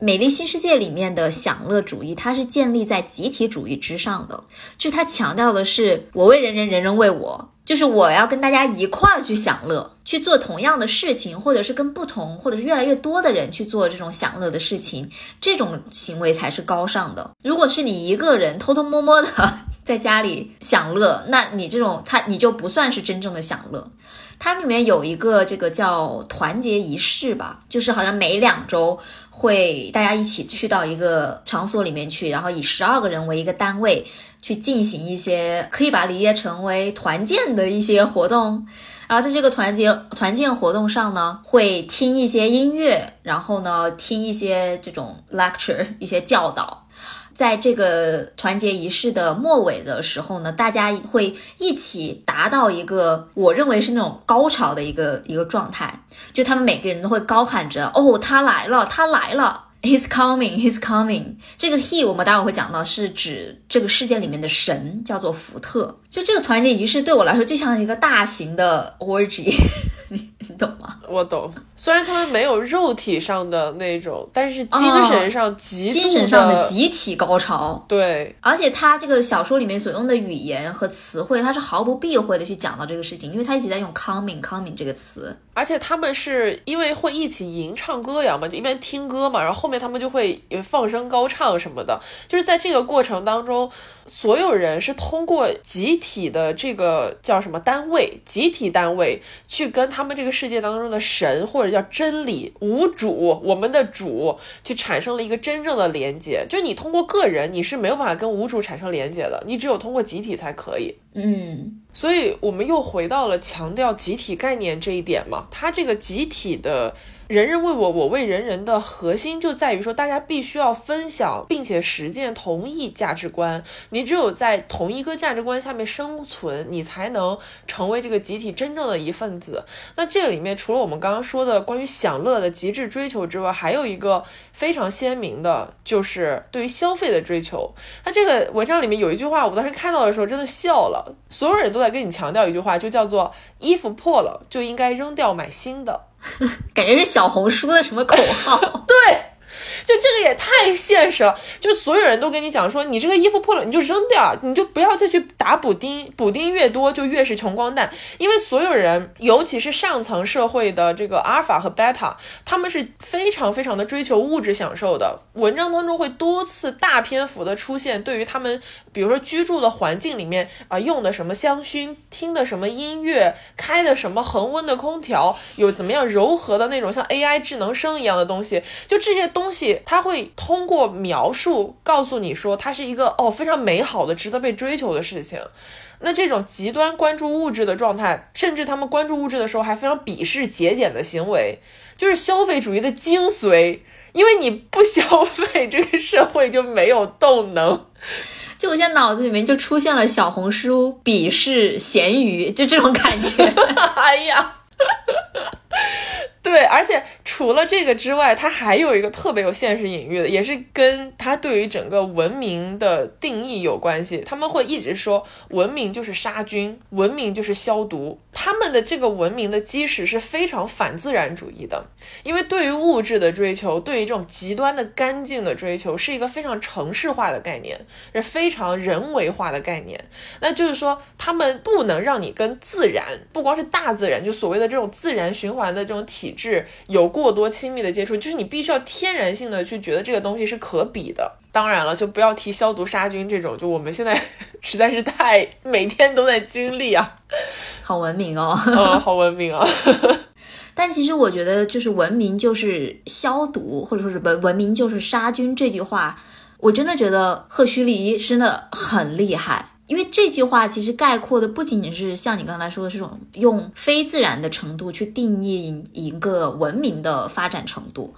美丽新世界里面的享乐主义，它是建立在集体主义之上的，就它强调的是我为人人，人人为我。就是我要跟大家一块儿去享乐，去做同样的事情，或者是跟不同，或者是越来越多的人去做这种享乐的事情，这种行为才是高尚的。如果是你一个人偷偷摸摸的 [LAUGHS] 在家里享乐，那你这种他你就不算是真正的享乐。它里面有一个这个叫团结仪式吧，就是好像每两周会大家一起去到一个场所里面去，然后以十二个人为一个单位。去进行一些可以把理解成为团建的一些活动，然后在这个团结团建活动上呢，会听一些音乐，然后呢听一些这种 lecture [LAUGHS] 一些教导，在这个团结仪式的末尾的时候呢，大家会一起达到一个我认为是那种高潮的一个一个状态，就他们每个人都会高喊着哦，他来了，他来了。He's coming, he's coming。这个 he 我们待会儿会讲到，是指这个世界里面的神，叫做福特。就这个团结仪式对我来说，就像一个大型的 orgy，[LAUGHS] 你你懂吗？我懂。虽然他们没有肉体上的那种，但是精神上极精神上的集体高潮。对，而且他这个小说里面所用的语言和词汇，他是毫不避讳的去讲到这个事情，因为他一直在用 coming coming 这个词。而且他们是因为会一起吟唱歌谣嘛，就一边听歌嘛，然后后面他们就会放声高唱什么的。就是在这个过程当中，所有人是通过集体的这个叫什么单位，集体单位去跟他们这个世界当中的神或者叫真理无主，我们的主，去产生了一个真正的连接。就你通过个人，你是没有办法跟无主产生连接的，你只有通过集体才可以。嗯。所以，我们又回到了强调集体概念这一点嘛？它这个集体的。人人为我，我为人人的核心就在于说，大家必须要分享并且实践同一价值观。你只有在同一个价值观下面生存，你才能成为这个集体真正的一份子。那这里面除了我们刚刚说的关于享乐的极致追求之外，还有一个非常鲜明的，就是对于消费的追求。那这个文章里面有一句话，我当时看到的时候真的笑了。所有人都在跟你强调一句话，就叫做“衣服破了就应该扔掉买新的”。[LAUGHS] 感觉是小红书的什么口号？[LAUGHS] 对。就这个也太现实了，就所有人都跟你讲说，你这个衣服破了你就扔掉，你就不要再去打补丁，补丁越多就越是穷光蛋。因为所有人，尤其是上层社会的这个阿尔法和贝塔，他们是非常非常的追求物质享受的。文章当中会多次大篇幅的出现，对于他们，比如说居住的环境里面啊，用的什么香薰，听的什么音乐，开的什么恒温的空调，有怎么样柔和的那种像 AI 智能声一样的东西，就这些东西。他会通过描述告诉你说，它是一个哦非常美好的、值得被追求的事情。那这种极端关注物质的状态，甚至他们关注物质的时候还非常鄙视节俭的行为，就是消费主义的精髓。因为你不消费，这个社会就没有动能。就我现在脑子里面就出现了小红书鄙视咸鱼，就这种感觉。[LAUGHS] 哎呀。对，而且除了这个之外，它还有一个特别有现实隐喻的，也是跟它对于整个文明的定义有关系。他们会一直说文明就是杀菌，文明就是消毒。他们的这个文明的基石是非常反自然主义的，因为对于物质的追求，对于这种极端的干净的追求，是一个非常城市化的概念，是非常人为化的概念。那就是说，他们不能让你跟自然，不光是大自然，就所谓的这种自然循环的这种体。质有过多亲密的接触，就是你必须要天然性的去觉得这个东西是可比的。当然了，就不要提消毒杀菌这种，就我们现在实在是太每天都在经历啊，好文明哦，嗯，[LAUGHS] 好文明啊。[LAUGHS] 但其实我觉得，就是文明就是消毒，或者说是文文明就是杀菌这句话，我真的觉得赫胥黎真的很厉害。因为这句话其实概括的不仅仅是像你刚才说的这种用非自然的程度去定义一个文明的发展程度，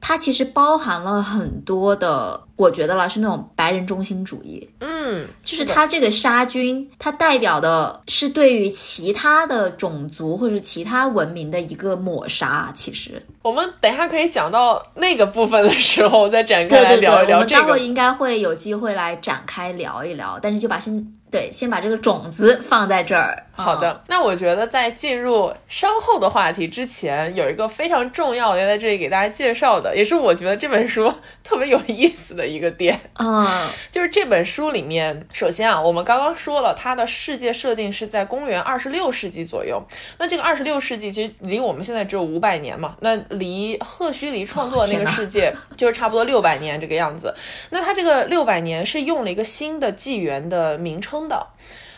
它其实包含了很多的。我觉得啦是那种白人中心主义，嗯，就是它这个杀菌，它代表的是对于其他的种族或者其他文明的一个抹杀。其实我们等一下可以讲到那个部分的时候再展开来聊一聊这个。我们待会应该会有机会来展开聊一聊，但是就把先对先把这个种子放在这儿。好的，那我觉得在进入稍后的话题之前，有一个非常重要的要在这里给大家介绍的，也是我觉得这本书特别有意思的。一个点嗯，[LAUGHS] 就是这本书里面，首先啊，我们刚刚说了，它的世界设定是在公元二十六世纪左右。那这个二十六世纪其实离我们现在只有五百年嘛，那离赫胥黎创作的那个世界 [LAUGHS] 就是差不多六百年这个样子。那它这个六百年是用了一个新的纪元的名称的。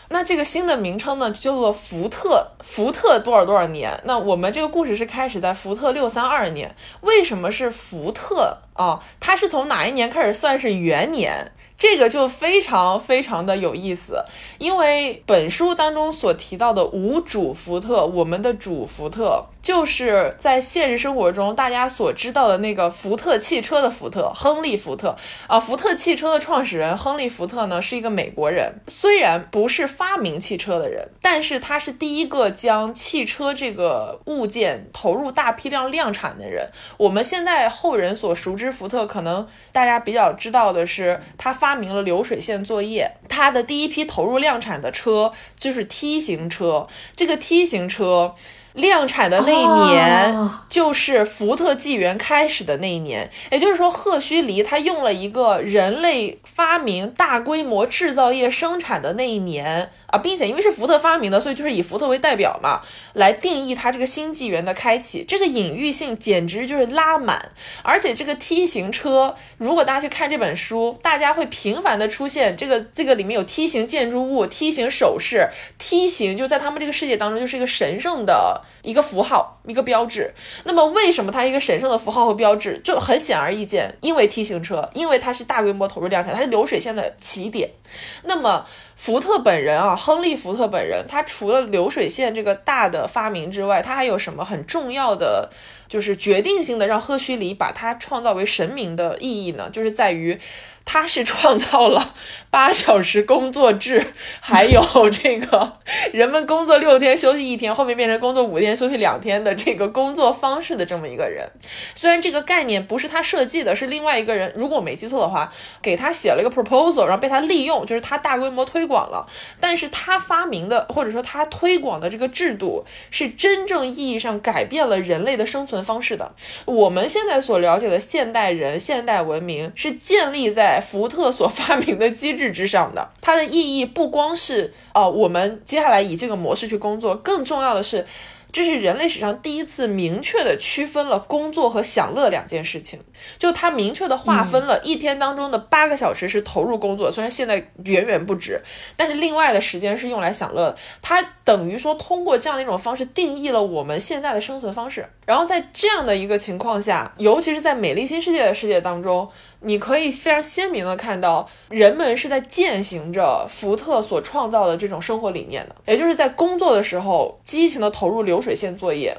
那这个新的名称呢，叫做福特，福特多少多少年？那我们这个故事是开始在福特六三二年。为什么是福特啊？它是从哪一年开始算是元年？这个就非常非常的有意思，因为本书当中所提到的无主福特，我们的主福特，就是在现实生活中大家所知道的那个福特汽车的福特，亨利福特啊。福特汽车的创始人亨利福特呢，是一个美国人，虽然不是发明汽车的人，但是他是第一个将汽车这个物件投入大批量量产的人。我们现在后人所熟知福特，可能大家比较知道的是他发。明了流水线作业，他的第一批投入量产的车就是 T 型车。这个 T 型车量产的那一年，就是福特纪元开始的那一年。也就是说，赫胥黎他用了一个人类发明大规模制造业生产的那一年。啊，并且因为是福特发明的，所以就是以福特为代表嘛，来定义它这个新纪元的开启。这个隐喻性简直就是拉满。而且这个 T 型车，如果大家去看这本书，大家会频繁的出现这个这个里面有 T 型建筑物、T 型首饰、T 型就在他们这个世界当中就是一个神圣的一个符号、一个标志。那么为什么它一个神圣的符号和标志？就很显而易见，因为 T 型车，因为它是大规模投入量产，它是流水线的起点。那么。福特本人啊，亨利·福特本人，他除了流水线这个大的发明之外，他还有什么很重要的，就是决定性的让赫胥黎把他创造为神明的意义呢？就是在于。他是创造了 [LAUGHS] 八小时工作制，[LAUGHS] 还有 [LAUGHS] 这个人们工作六天休息一天，后面变成工作五天休息两天的这个工作方式的这么一个人。虽然这个概念不是他设计的，是另外一个人，如果我没记错的话，给他写了一个 proposal，然后被他利用，就是他大规模推广了。但是他发明的或者说他推广的这个制度，是真正意义上改变了人类的生存方式的。我们现在所了解的现代人、现代文明，是建立在。福特所 [LAUGHS] 发明的机制之上的，它的意义不光是呃，我们接下来以这个模式去工作，更重要的是。这是人类史上第一次明确的区分了工作和享乐两件事情，就它明确的划分了一天当中的八个小时是投入工作，虽然现在远远不止，但是另外的时间是用来享乐。它等于说通过这样的一种方式定义了我们现在的生存方式。然后在这样的一个情况下，尤其是在美丽新世界的世界当中，你可以非常鲜明的看到人们是在践行着福特所创造的这种生活理念的，也就是在工作的时候激情的投入流。水线作业，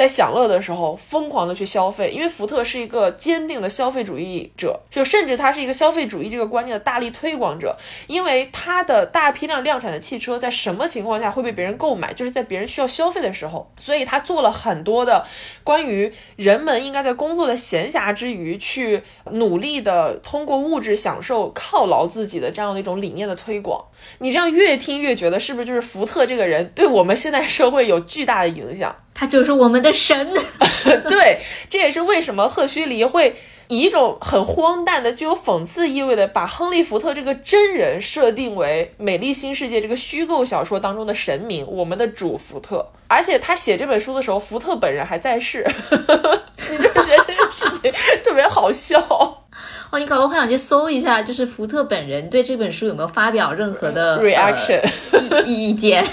在享乐的时候疯狂的去消费，因为福特是一个坚定的消费主义者，就甚至他是一个消费主义这个观念的大力推广者，因为他的大批量量产的汽车在什么情况下会被别人购买，就是在别人需要消费的时候，所以他做了很多的关于人们应该在工作的闲暇之余去努力的通过物质享受犒劳自己的这样的一种理念的推广。你这样越听越觉得是不是就是福特这个人对我们现在社会有巨大的影响？他就是我们的神。[LAUGHS] [LAUGHS] 对，这也是为什么赫胥黎会以一种很荒诞的、具有讽刺意味的，把亨利·福特这个真人设定为《美丽新世界》这个虚构小说当中的神明，我们的主福特。而且他写这本书的时候，福特本人还在世，[LAUGHS] 你就觉得这个事情特别好笑。哦，你搞得我很想去搜一下，就是福特本人对这本书有没有发表任何的 reaction 意 [LAUGHS] 意见？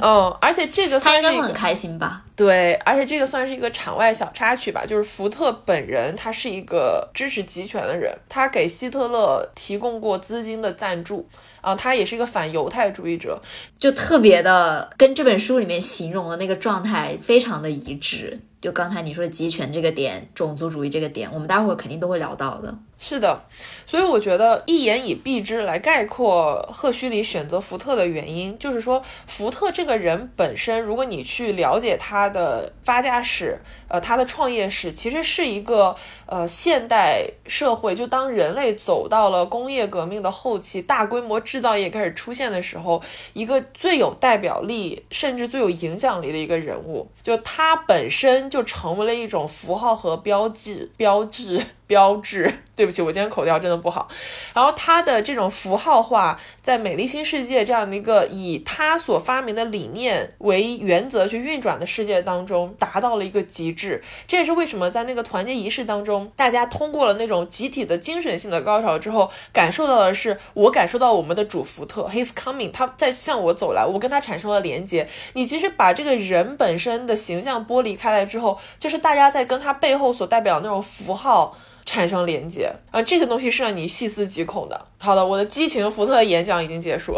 哦，而且这个他应该很开心吧？对，而且这个算是一个场外小插曲吧，就是福特本人他是一个支持集权的人，他给希特勒提供过资金的赞助啊，他也是一个反犹太主义者，就特别的跟这本书里面形容的那个状态非常的一致。就刚才你说的集权这个点，种族主义这个点，我们待会儿肯定都会聊到的。是的，所以我觉得一言以蔽之来概括赫胥黎选择福特的原因，就是说福特这个人本身，如果你去了解他的发家史，呃，他的创业史，其实是一个呃现代社会，就当人类走到了工业革命的后期，大规模制造业开始出现的时候，一个最有代表力，甚至最有影响力的一个人物，就他本身就成为了一种符号和标志，标志。标志，[LAUGHS] 对不起，我今天口调真的不好。然后它的这种符号化，在美丽新世界这样的一个以他所发明的理念为原则去运转的世界当中，达到了一个极致。这也是为什么在那个团结仪式当中，大家通过了那种集体的精神性的高潮之后，感受到的是，我感受到我们的主福特，He's coming，他在向我走来，我跟他产生了连接。你其实把这个人本身的形象剥离开来之后，就是大家在跟他背后所代表那种符号。产生连接啊，这个东西是让你细思极恐的。好的，我的激情福特演讲已经结束，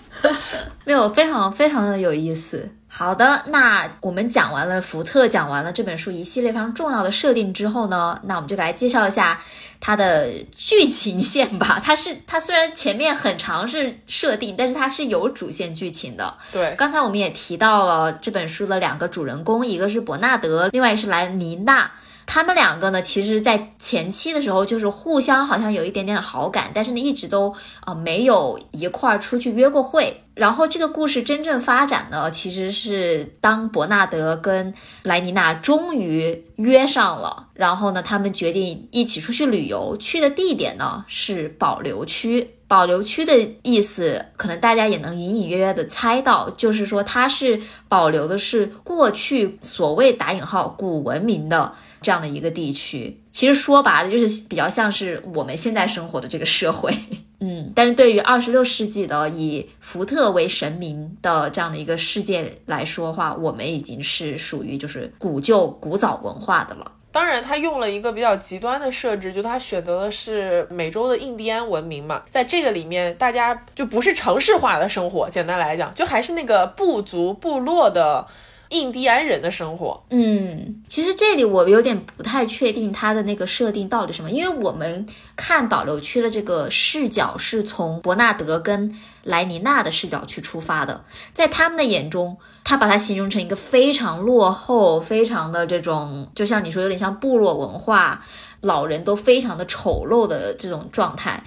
[LAUGHS] 没有，非常非常的有意思。好的，那我们讲完了福特，讲完了这本书一系列非常重要的设定之后呢，那我们就来介绍一下它的剧情线吧。它是它虽然前面很长是设定，但是它是有主线剧情的。对，刚才我们也提到了这本书的两个主人公，一个是伯纳德，另外一个是莱尼娜。他们两个呢，其实，在前期的时候就是互相好像有一点点好感，但是呢，一直都啊没有一块儿出去约过会。然后这个故事真正发展呢，其实是当伯纳德跟莱妮娜终于约上了，然后呢，他们决定一起出去旅游，去的地点呢是保留区。保留区的意思，可能大家也能隐隐约约的猜到，就是说它是保留的是过去所谓打引号古文明的。这样的一个地区，其实说白了就是比较像是我们现在生活的这个社会，[LAUGHS] 嗯，但是对于二十六世纪的以福特为神明的这样的一个世界来说话，我们已经是属于就是古旧古早文化的了。当然，他用了一个比较极端的设置，就他选择的是美洲的印第安文明嘛，在这个里面，大家就不是城市化的生活，简单来讲，就还是那个部族部落的。印第安人的生活，嗯，其实这里我有点不太确定它的那个设定到底什么，因为我们看保留区的这个视角是从伯纳德跟莱尼娜的视角去出发的，在他们的眼中，他把它形容成一个非常落后、非常的这种，就像你说有点像部落文化，老人都非常的丑陋的这种状态。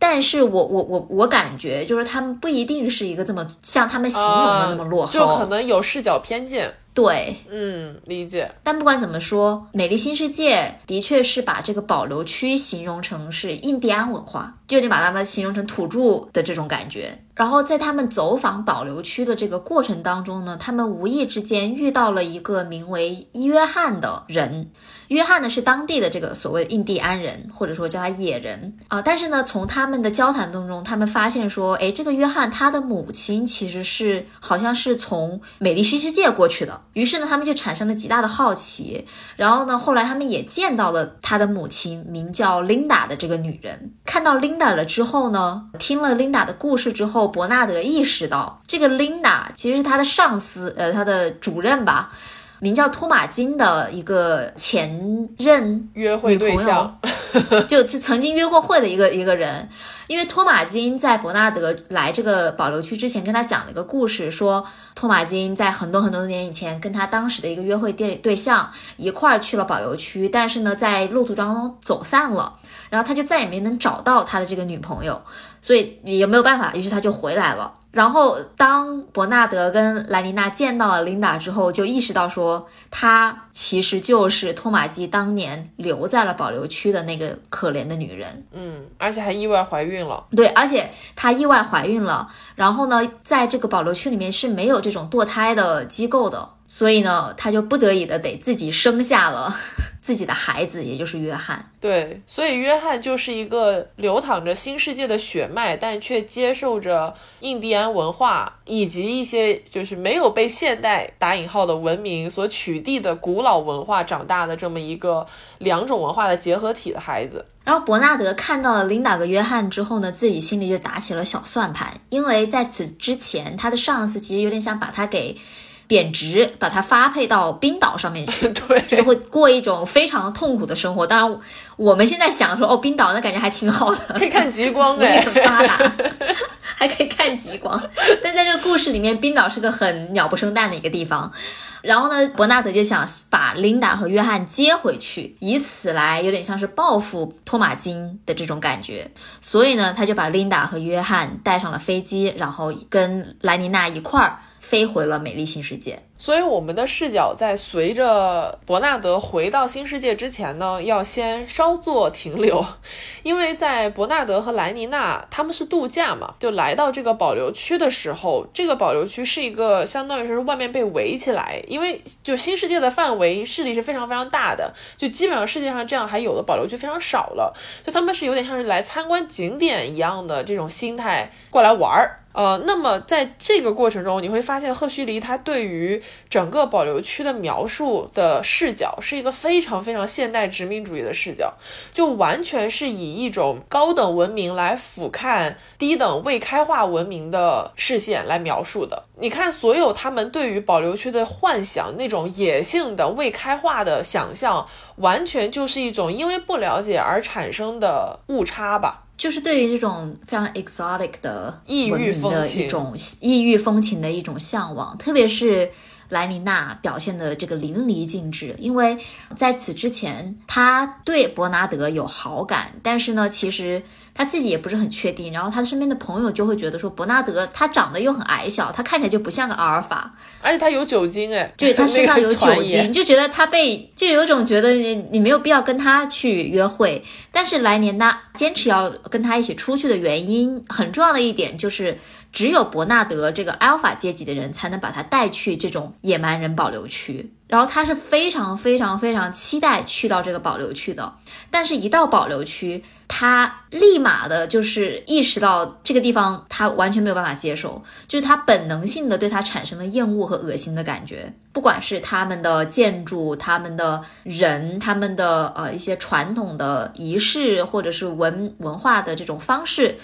但是我我我我感觉就是他们不一定是一个这么像他们形容的那么落后，就可能有视角偏见。对，嗯，理解。但不管怎么说，美丽新世界的确是把这个保留区形容成是印第安文化，就有点把他们形容成土著的这种感觉。然后在他们走访保留区的这个过程当中呢，他们无意之间遇到了一个名为约翰的人。约翰呢是当地的这个所谓印第安人，或者说叫他野人啊。但是呢，从他们的交谈当中，他们发现说，哎，这个约翰他的母亲其实是好像是从美丽新世界过去的。于是呢，他们就产生了极大的好奇。然后呢，后来他们也见到了他的母亲，名叫琳达的这个女人。看到 Linda 了之后呢，听了 Linda 的故事之后，伯纳德意识到这个 Linda 其实是他的上司，呃，他的主任吧。名叫托马金的一个前任约会对象，[LAUGHS] 就就曾经约过会的一个一个人。因为托马金在伯纳德来这个保留区之前，跟他讲了一个故事，说托马金在很多很多年以前跟他当时的一个约会对对象一块儿去了保留区，但是呢，在路途当中走散了，然后他就再也没能找到他的这个女朋友，所以也没有办法，于是他就回来了。然后，当伯纳德跟莱妮娜见到了琳达之后，就意识到说，她其实就是托马基当年留在了保留区的那个可怜的女人。嗯，而且还意外怀孕了。对，而且她意外怀孕了。然后呢，在这个保留区里面是没有这种堕胎的机构的，所以呢，他就不得已的得自己生下了。[LAUGHS] 自己的孩子，也就是约翰。对，所以约翰就是一个流淌着新世界的血脉，但却接受着印第安文化以及一些就是没有被现代打引号的文明所取缔的古老文化长大的这么一个两种文化的结合体的孩子。然后伯纳德看到了琳达和约翰之后呢，自己心里就打起了小算盘，因为在此之前，他的上司其实有点想把他给。贬值，把它发配到冰岛上面去，[LAUGHS] 对，就会过一种非常痛苦的生活。当然，我们现在想说，哦，冰岛那感觉还挺好的，可以看极光，[LAUGHS] 哎，很发达，[LAUGHS] 还可以看极光。但在这个故事里面，冰岛是个很鸟不生蛋的一个地方。然后呢，伯纳德就想把琳达和约翰接回去，以此来有点像是报复托马金的这种感觉。所以呢，他就把琳达和约翰带上了飞机，然后跟莱尼娜一块儿。飞回了美丽新世界，所以我们的视角在随着伯纳德回到新世界之前呢，要先稍作停留，[LAUGHS] 因为在伯纳德和莱妮娜他们是度假嘛，就来到这个保留区的时候，这个保留区是一个相当于是外面被围起来，因为就新世界的范围势力是非常非常大的，就基本上世界上这样还有的保留区非常少了，就他们是有点像是来参观景点一样的这种心态过来玩儿。呃，那么在这个过程中，你会发现赫胥黎他对于整个保留区的描述的视角是一个非常非常现代殖民主义的视角，就完全是以一种高等文明来俯瞰低等未开化文明的视线来描述的。你看，所有他们对于保留区的幻想，那种野性的未开化的想象，完全就是一种因为不了解而产生的误差吧。就是对于这种非常 exotic 的异域风情的一种异域风情的一种向往，特别是莱妮娜表现的这个淋漓尽致。因为在此之前，他对伯纳德有好感，但是呢，其实。他自己也不是很确定，然后他身边的朋友就会觉得说，伯纳德他长得又很矮小，他看起来就不像个阿尔法，而且他有酒精，哎，对他身上有酒精，就觉得他被就有种觉得你你没有必要跟他去约会。但是莱年娜，坚持要跟他一起出去的原因，很重要的一点就是，只有伯纳德这个阿尔法阶级的人才能把他带去这种野蛮人保留区。然后他是非常非常非常期待去到这个保留区的，但是，一到保留区，他立马的就是意识到这个地方他完全没有办法接受，就是他本能性的对他产生了厌恶和恶心的感觉，不管是他们的建筑、他们的人、他们的呃一些传统的仪式或者是文文化的这种方式。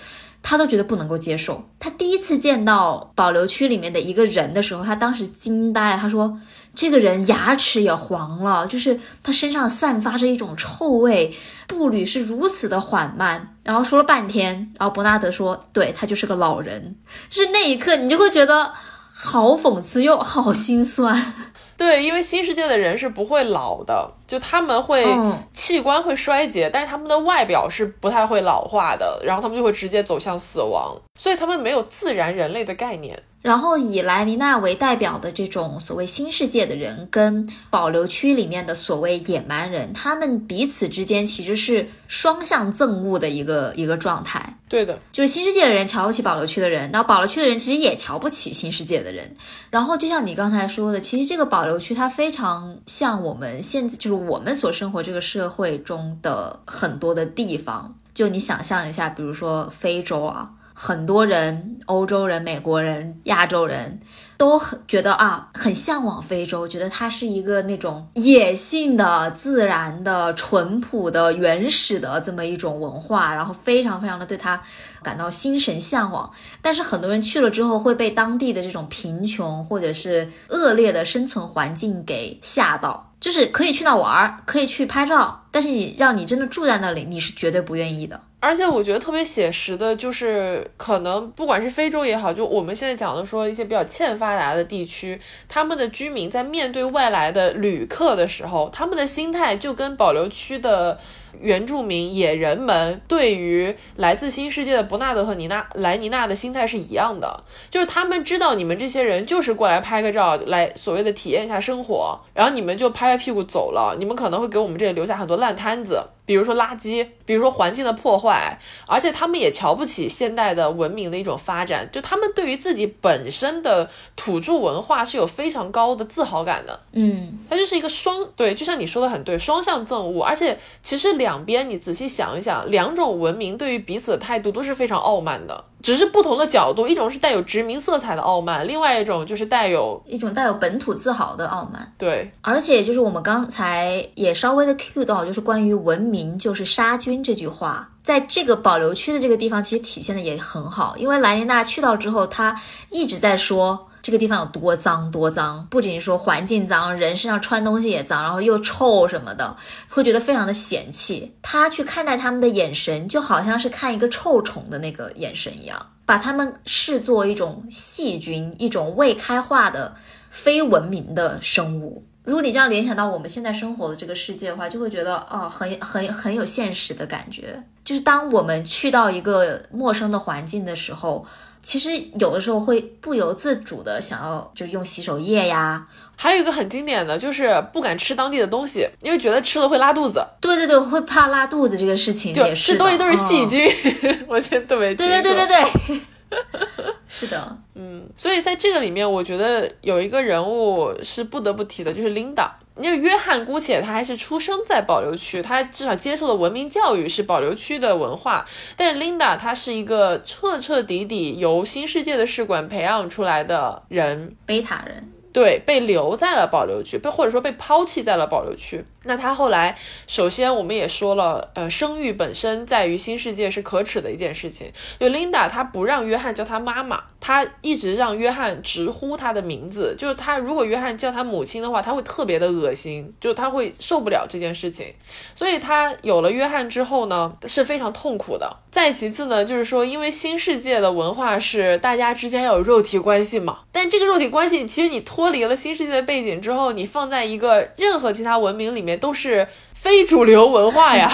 他都觉得不能够接受。他第一次见到保留区里面的一个人的时候，他当时惊呆了。他说：“这个人牙齿也黄了，就是他身上散发着一种臭味，步履是如此的缓慢。”然后说了半天，然后伯纳德说：“对他就是个老人。”就是那一刻，你就会觉得好讽刺又好心酸。对，因为新世界的人是不会老的，就他们会器官会衰竭，但是他们的外表是不太会老化的，然后他们就会直接走向死亡，所以他们没有自然人类的概念。然后以莱尼娜为代表的这种所谓新世界的人，跟保留区里面的所谓野蛮人，他们彼此之间其实是双向憎恶的一个一个状态。对的，就是新世界的人瞧不起保留区的人，然后保留区的人其实也瞧不起新世界的人。然后就像你刚才说的，其实这个保留区它非常像我们现在就是我们所生活这个社会中的很多的地方。就你想象一下，比如说非洲啊。很多人，欧洲人、美国人、亚洲人。都很觉得啊，很向往非洲，觉得它是一个那种野性的、自然的、淳朴的、原始的这么一种文化，然后非常非常的对它感到心神向往。但是很多人去了之后会被当地的这种贫穷或者是恶劣的生存环境给吓到，就是可以去那玩，可以去拍照，但是你让你真的住在那里，你是绝对不愿意的。而且我觉得特别写实的，就是可能不管是非洲也好，就我们现在讲的说一些比较欠发达的地区，他们的居民在面对外来的旅客的时候，他们的心态就跟保留区的。原住民野人们对于来自新世界的伯纳德和尼娜莱尼娜的心态是一样的，就是他们知道你们这些人就是过来拍个照，来所谓的体验一下生活，然后你们就拍拍屁股走了，你们可能会给我们这里留下很多烂摊子，比如说垃圾，比如说环境的破坏，而且他们也瞧不起现代的文明的一种发展，就他们对于自己本身的土著文化是有非常高的自豪感的，嗯，它就是一个双对，就像你说的很对，双向憎恶，而且其实。两边，你仔细想一想，两种文明对于彼此的态度都是非常傲慢的，只是不同的角度。一种是带有殖民色彩的傲慢，另外一种就是带有一种带有本土自豪的傲慢。对，而且就是我们刚才也稍微的 cue 到，就是关于“文明就是杀菌”这句话，在这个保留区的这个地方，其实体现的也很好。因为莱琳娜去到之后，她一直在说。这个地方有多脏多脏，不仅说环境脏，人身上穿东西也脏，然后又臭什么的，会觉得非常的嫌弃。他去看待他们的眼神，就好像是看一个臭虫的那个眼神一样，把他们视作一种细菌，一种未开化的非文明的生物。如果你这样联想到我们现在生活的这个世界的话，就会觉得哦，很很很有现实的感觉。就是当我们去到一个陌生的环境的时候。其实有的时候会不由自主的想要就用洗手液呀，还有一个很经典的就是不敢吃当地的东西，因为觉得吃了会拉肚子。对对对，会怕拉肚子这个事情也是。这东西都是细菌，[LAUGHS] 我觉得特别。对对对对对，[LAUGHS] 是的，嗯，所以在这个里面，我觉得有一个人物是不得不提的，就是 Linda。因为约翰姑且他还是出生在保留区，他至少接受的文明教育是保留区的文化。但是 Linda 她是一个彻彻底底由新世界的试管培养出来的人，贝塔人。对，被留在了保留区，被或者说被抛弃在了保留区。那他后来，首先我们也说了，呃，生育本身在于新世界是可耻的一件事情。就 Linda，她不让约翰叫她妈妈，她一直让约翰直呼她的名字。就是他如果约翰叫她母亲的话，他会特别的恶心，就他会受不了这件事情。所以他有了约翰之后呢，是非常痛苦的。再其次呢，就是说，因为新世界的文化是大家之间要有肉体关系嘛，但这个肉体关系其实你脱离了新世界的背景之后，你放在一个任何其他文明里面都是非主流文化呀。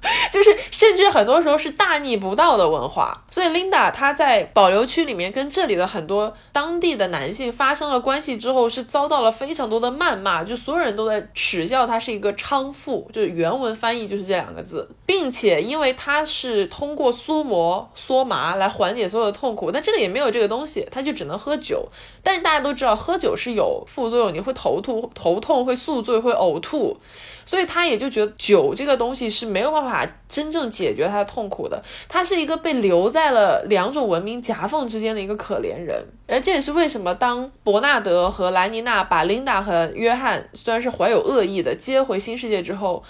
[LAUGHS] 就是，甚至很多时候是大逆不道的文化。所以，Linda 她在保留区里面跟这里的很多当地的男性发生了关系之后，是遭到了非常多的谩骂，就所有人都在耻笑她是一个娼妇，就是原文翻译就是这两个字，并且因为她是通过苏摩梭麻来缓解所有的痛苦，但这里也没有这个东西，她就只能喝酒。但是大家都知道，喝酒是有副作用，你会头吐、头痛、会宿醉、会呕吐。所以他也就觉得酒这个东西是没有办法真正解决他的痛苦的，他是一个被留在了两种文明夹缝之间的一个可怜人。而这也是为什么当伯纳德和莱妮娜把琳达和约翰虽然是怀有恶意的接回新世界之后，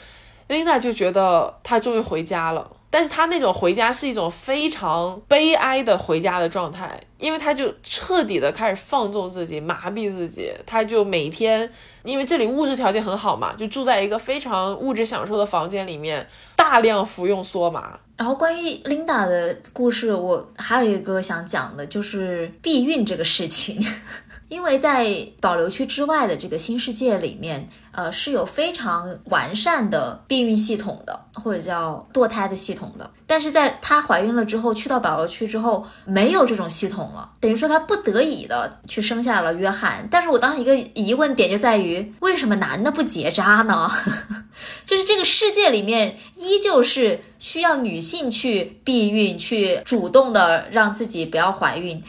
琳达就觉得他终于回家了。但是他那种回家是一种非常悲哀的回家的状态，因为他就彻底的开始放纵自己，麻痹自己。他就每天，因为这里物质条件很好嘛，就住在一个非常物质享受的房间里面，大量服用梭麻。然后关于 Linda 的故事，我还有一个想讲的，就是避孕这个事情。[LAUGHS] 因为在保留区之外的这个新世界里面，呃，是有非常完善的避孕系统的，或者叫堕胎的系统的。但是在她怀孕了之后，去到保罗区之后，没有这种系统了，等于说她不得已的去生下了约翰。但是我当时一个疑问点就在于，为什么男的不结扎呢？[LAUGHS] 就是这个世界里面依旧是需要女性去避孕，去主动的让自己不要怀孕。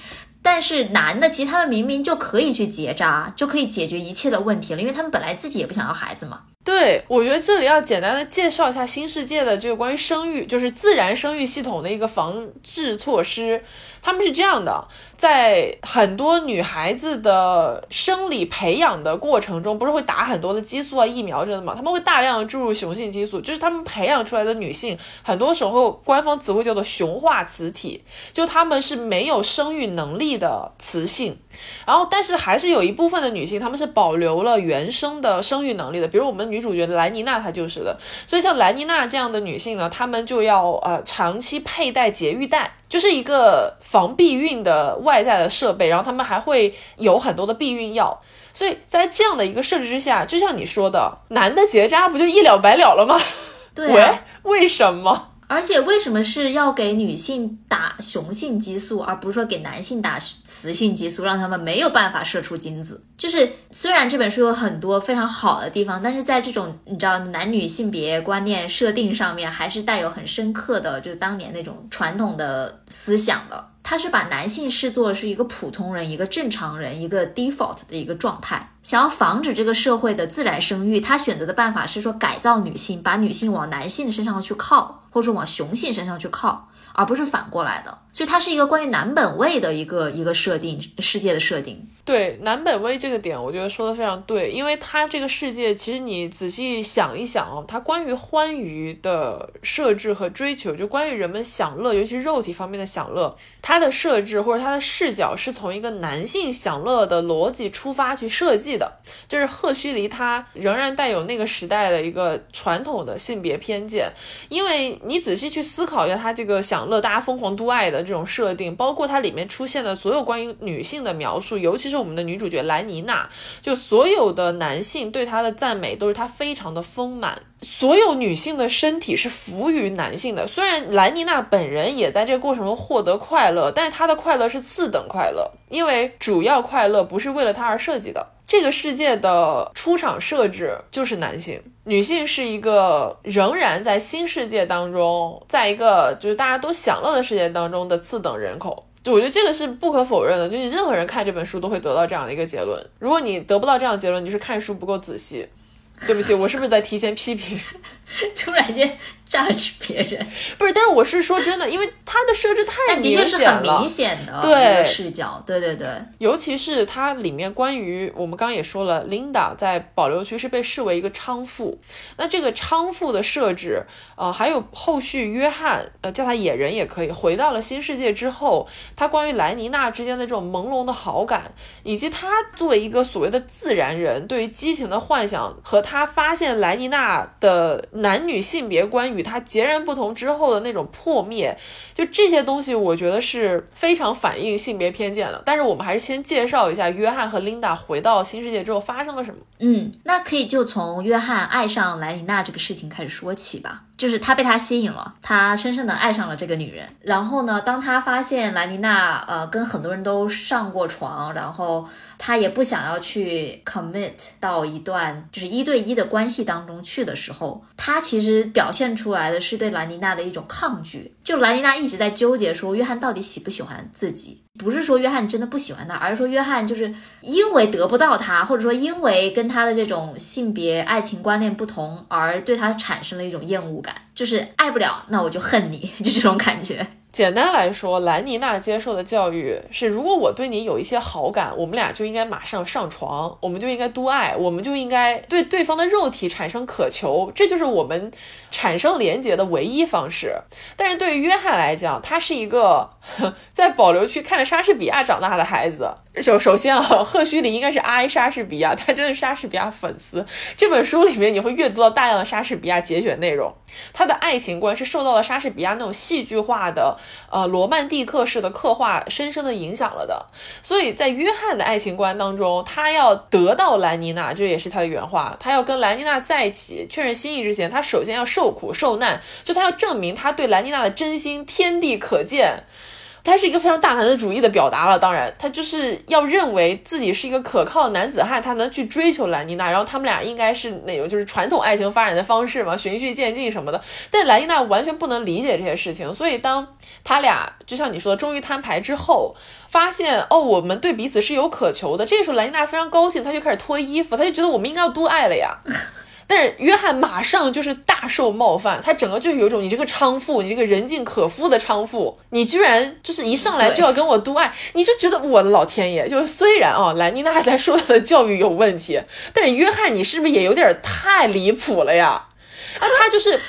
但是男的其实他们明明就可以去结扎，就可以解决一切的问题了，因为他们本来自己也不想要孩子嘛。对，我觉得这里要简单的介绍一下新世界的这个关于生育，就是自然生育系统的一个防治措施。他们是这样的，在很多女孩子的生理培养的过程中，不是会打很多的激素啊、疫苗之类的吗？他们会大量注入雄性激素，就是他们培养出来的女性，很多时候官方词汇叫做雄化雌体，就他们是没有生育能力的雌性。然后，但是还是有一部分的女性，她们是保留了原生的生育能力的，比如我们女主角莱妮娜，她就是的。所以像莱妮娜这样的女性呢，她们就要呃长期佩戴节育带。就是一个防避孕的在的设备，然后他们还会有很多的避孕药，所以在这样的一个设置之下，就像你说的，男的结扎不就一了百了了吗？对，[LAUGHS] 为什么？而且为什么是要给女性打雄性激素，而不是说给男性打雌性激素，让他们没有办法射出精子？就是虽然这本书有很多非常好的地方，但是在这种你知道男女性别观念设定上面，还是带有很深刻的，就是当年那种传统的思想的。他是把男性视作是一个普通人、一个正常人、一个 default 的一个状态，想要防止这个社会的自然生育，他选择的办法是说改造女性，把女性往男性身上去靠，或者往雄性身上去靠，而不是反过来的。所以它是一个关于男本位的一个一个设定世界的设定。对男本位这个点，我觉得说的非常对，因为它这个世界其实你仔细想一想哦，它关于欢愉的设置和追求，就关于人们享乐，尤其肉体方面的享乐，它的设置或者它的视角是从一个男性享乐的逻辑出发去设计的，就是赫胥黎他仍然带有那个时代的一个传统的性别偏见，因为你仔细去思考一下，他这个享乐，大家疯狂都爱的这种设定，包括它里面出现的所有关于女性的描述，尤其是。我们的女主角莱妮娜，就所有的男性对她的赞美都是她非常的丰满，所有女性的身体是服于男性的。虽然莱妮娜本人也在这个过程中获得快乐，但是她的快乐是次等快乐，因为主要快乐不是为了她而设计的。这个世界的出场设置就是男性，女性是一个仍然在新世界当中，在一个就是大家都享乐的世界当中的次等人口。就我觉得这个是不可否认的，就是任何人看这本书都会得到这样的一个结论。如果你得不到这样的结论，你就是看书不够仔细。对不起，我是不是在提前批评？[LAUGHS] 突然间。Judge 别人。[LAUGHS] 不是，但是我是说真的，因为他的设置太明显了，的确是很明显的对。视角，对对对，尤其是它里面关于我们刚刚也说了，Linda 在保留区是被视为一个娼妇，那这个娼妇的设置，呃，还有后续约翰，呃，叫他野人也可以，回到了新世界之后，他关于莱尼娜之间的这种朦胧的好感，以及他作为一个所谓的自然人对于激情的幻想，和他发现莱尼娜的男女性别观与。与他截然不同之后的那种破灭，就这些东西，我觉得是非常反映性别偏见的。但是我们还是先介绍一下约翰和琳达回到新世界之后发生了什么。嗯，那可以就从约翰爱上莱琳娜这个事情开始说起吧。就是他被她吸引了，他深深的爱上了这个女人。然后呢，当他发现兰妮娜呃跟很多人都上过床，然后他也不想要去 commit 到一段就是一对一的关系当中去的时候，他其实表现出来的是对兰妮娜的一种抗拒。就兰妮娜一直在纠结说约翰到底喜不喜欢自己。不是说约翰真的不喜欢她，而是说约翰就是因为得不到她，或者说因为跟她的这种性别爱情观念不同，而对她产生了一种厌恶感，就是爱不了，那我就恨你，[LAUGHS] 就这种感觉。简单来说，兰妮娜接受的教育是：如果我对你有一些好感，我们俩就应该马上上床，我们就应该多爱，我们就应该对对方的肉体产生渴求，这就是我们产生连结的唯一方式。但是对于约翰来讲，他是一个在保留区看着莎士比亚长大的孩子。首首先啊，赫胥黎应该是爱莎士比亚，他真的是莎士比亚粉丝。这本书里面你会阅读到大量的莎士比亚节选内容，他的爱情观是受到了莎士比亚那种戏剧化的。呃，罗曼蒂克式的刻画深深的影响了的，所以在约翰的爱情观当中，他要得到兰妮娜，这也是他的原话，他要跟兰妮娜在一起，确认心意之前，他首先要受苦受难，就他要证明他对兰妮娜的真心，天地可见。他是一个非常大男子主义的表达了，当然，他就是要认为自己是一个可靠的男子汉，他能去追求兰妮娜，然后他们俩应该是那种就是传统爱情发展的方式嘛，循序渐进什么的。[LAUGHS] 但兰妮娜完全不能理解这些事情，所以当他俩就像你说的，终于摊牌之后，发现哦，我们对彼此是有渴求的。这个时候，兰妮娜非常高兴，她就开始脱衣服，她就觉得我们应该要多爱了呀。但是约翰马上就是大受冒犯，他整个就是有一种你这个娼妇，你这个人尽可夫的娼妇，你居然就是一上来就要跟我度爱，你就觉得我的老天爷，就是虽然啊，兰妮娜在说她的教育有问题，但是约翰你是不是也有点太离谱了呀？啊，他就是。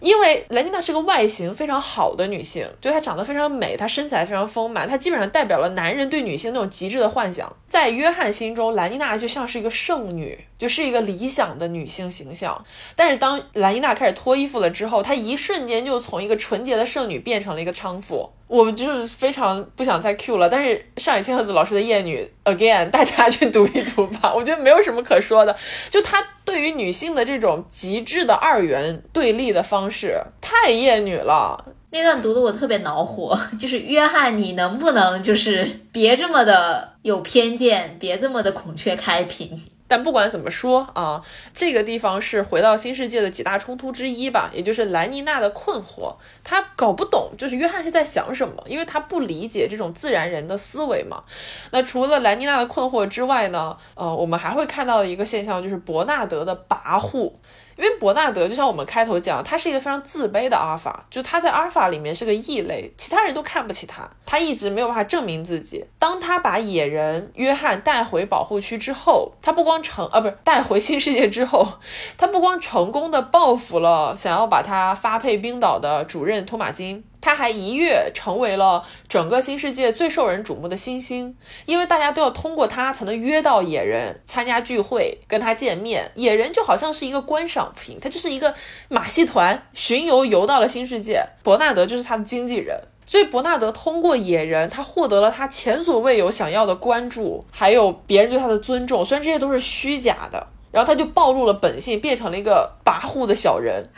因为兰妮娜是个外形非常好的女性，就她长得非常美，她身材非常丰满，她基本上代表了男人对女性那种极致的幻想。在约翰心中，兰妮娜就像是一个圣女，就是一个理想的女性形象。但是当兰妮娜开始脱衣服了之后，她一瞬间就从一个纯洁的圣女变成了一个娼妇。我们就是非常不想再 Q 了，但是上野千鹤子老师的《厌女》again，[LAUGHS] 大家去读一读吧。[LAUGHS] 我觉得没有什么可说的，就她对于女性的这种极致的二元对立的方式，太厌女了。那段读的我特别恼火，[LAUGHS] 就是约翰，你能不能就是别这么的有偏见，别这么的孔雀开屏。但不管怎么说啊，这个地方是回到新世界的几大冲突之一吧，也就是莱妮娜的困惑，他搞不懂就是约翰是在想什么，因为他不理解这种自然人的思维嘛。那除了莱妮娜的困惑之外呢，呃，我们还会看到一个现象就是伯纳德的跋扈。因为伯纳德就像我们开头讲，他是一个非常自卑的阿尔法，就他在阿尔法里面是个异类，其他人都看不起他，他一直没有办法证明自己。当他把野人约翰带回保护区之后，他不光成啊，不是带回新世界之后，他不光成功的报复了想要把他发配冰岛的主任托马金。他还一跃成为了整个新世界最受人瞩目的新星，因为大家都要通过他才能约到野人参加聚会，跟他见面。野人就好像是一个观赏品，他就是一个马戏团巡游游到了新世界。伯纳德就是他的经纪人，所以伯纳德通过野人，他获得了他前所未有想要的关注，还有别人对他的尊重。虽然这些都是虚假的。然后他就暴露了本性，变成了一个跋扈的小人，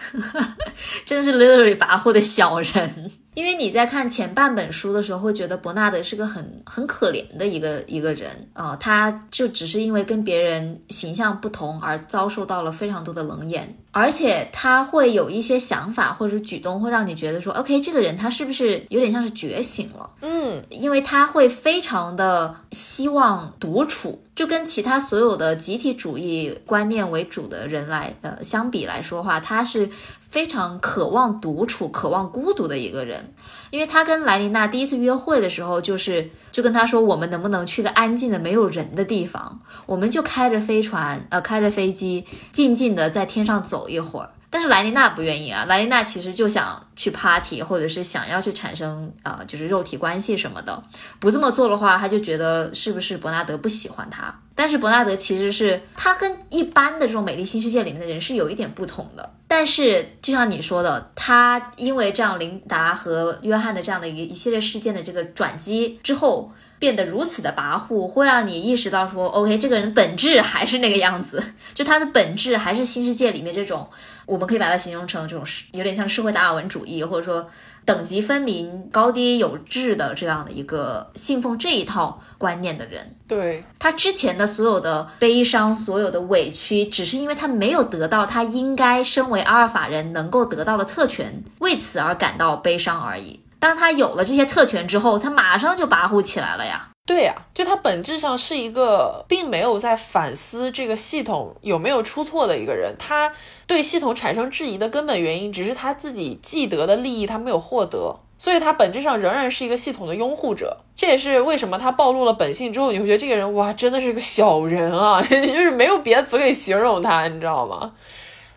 [LAUGHS] 真的是 literally 跋扈的小人。[LAUGHS] 因为你在看前半本书的时候，会觉得伯纳德是个很很可怜的一个一个人啊，他就只是因为跟别人形象不同而遭受到了非常多的冷眼，而且他会有一些想法或者举动，会让你觉得说，OK，这个人他是不是有点像是觉醒了？嗯，因为他会非常的希望独处，就跟其他所有的集体主义观念为主的人来呃相比来说话，他是。非常渴望独处、渴望孤独的一个人，因为他跟莱琳娜第一次约会的时候，就是就跟他说：“我们能不能去个安静的、没有人的地方？我们就开着飞船，呃，开着飞机，静静的在天上走走一会儿。”但是莱琳娜不愿意啊，莱琳娜其实就想去 party，或者是想要去产生啊，就是肉体关系什么的。不这么做的话，他就觉得是不是伯纳德不喜欢他？但是伯纳德其实是他跟一般的这种美丽新世界里面的人是有一点不同的。但是就像你说的，他因为这样琳达和约翰的这样的一一系列事件的这个转机之后。变得如此的跋扈，会让你意识到说，OK，这个人本质还是那个样子，就他的本质还是新世界里面这种，我们可以把它形容成这种有点像社会达尔文主义，或者说等级分明、高低有致的这样的一个信奉这一套观念的人。对他之前的所有的悲伤、所有的委屈，只是因为他没有得到他应该身为阿尔法人能够得到的特权，为此而感到悲伤而已。当他有了这些特权之后，他马上就跋扈起来了呀。对呀，就他本质上是一个并没有在反思这个系统有没有出错的一个人。他对系统产生质疑的根本原因，只是他自己既得的利益他没有获得，所以他本质上仍然是一个系统的拥护者。这也是为什么他暴露了本性之后，你会觉得这个人哇，真的是个小人啊，[LAUGHS] 就是没有别的词可以形容他，你知道吗？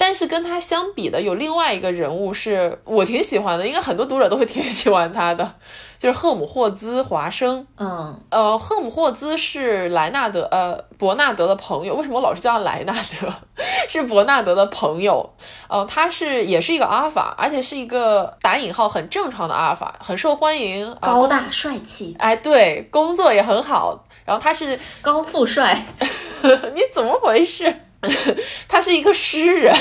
但是跟他相比的有另外一个人物是我挺喜欢的，应该很多读者都会挺喜欢他的，[LAUGHS] 就是赫姆霍兹华生。嗯，呃，赫姆霍兹是莱纳德呃伯纳德的朋友。为什么我老是叫莱纳德？[LAUGHS] 是伯纳德的朋友。呃，他是也是一个阿尔法，而且是一个打引号很正常的阿尔法，很受欢迎，高大帅气。哎，对，工作也很好。然后他是高富帅，[LAUGHS] 你怎么回事？[LAUGHS] 他是一个诗人，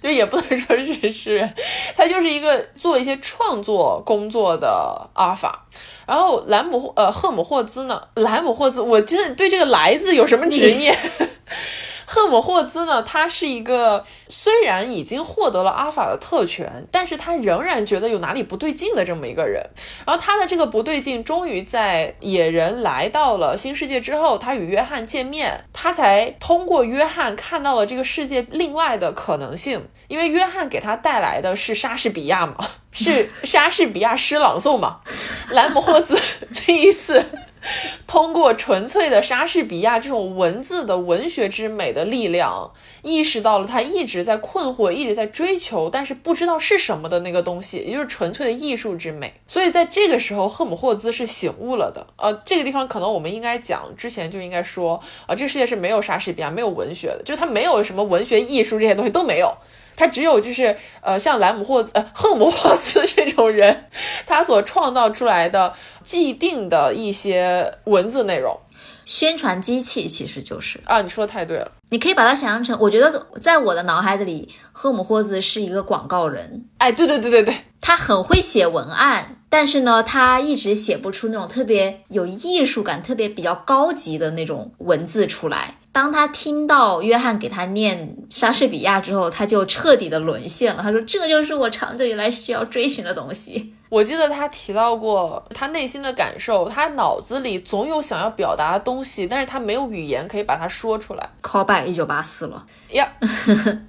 对也不能说是诗人，他就是一个做一些创作工作的阿尔法。然后莱姆呃赫姆霍兹呢，莱姆霍兹，我真的对这个“莱”字有什么执念？赫姆霍兹呢，他是一个虽然已经获得了阿法的特权，但是他仍然觉得有哪里不对劲的这么一个人。然后他的这个不对劲，终于在野人来到了新世界之后，他与约翰见面，他才通过约翰看到了这个世界另外的可能性。因为约翰给他带来的是莎士比亚嘛，是莎士比亚诗朗诵嘛，[LAUGHS] 莱姆霍兹第一次。[LAUGHS] 通过纯粹的莎士比亚这种文字的文学之美的力量，意识到了他一直在困惑、一直在追求，但是不知道是什么的那个东西，也就是纯粹的艺术之美。所以在这个时候，赫姆霍兹是醒悟了的。呃，这个地方可能我们应该讲之前就应该说，啊，这个世界是没有莎士比亚、没有文学的，就是他没有什么文学、艺术这些东西都没有。他只有就是呃，像莱姆霍兹、呃赫姆霍兹 [LAUGHS] 这种人，他所创造出来的既定的一些文字内容，宣传机器其实就是。啊，你说的太对了，你可以把它想象成，我觉得在我的脑海子里，赫姆霍兹是一个广告人，哎，对对对对对，他很会写文案，但是呢，他一直写不出那种特别有艺术感、特别比较高级的那种文字出来。当他听到约翰给他念莎士比亚之后，他就彻底的沦陷了。他说：“这就是我长久以来需要追寻的东西。[LAUGHS] ”我记得他提到过他内心的感受，他脑子里总有想要表达的东西，但是他没有语言可以把它说出来。Call back 一九八四了呀。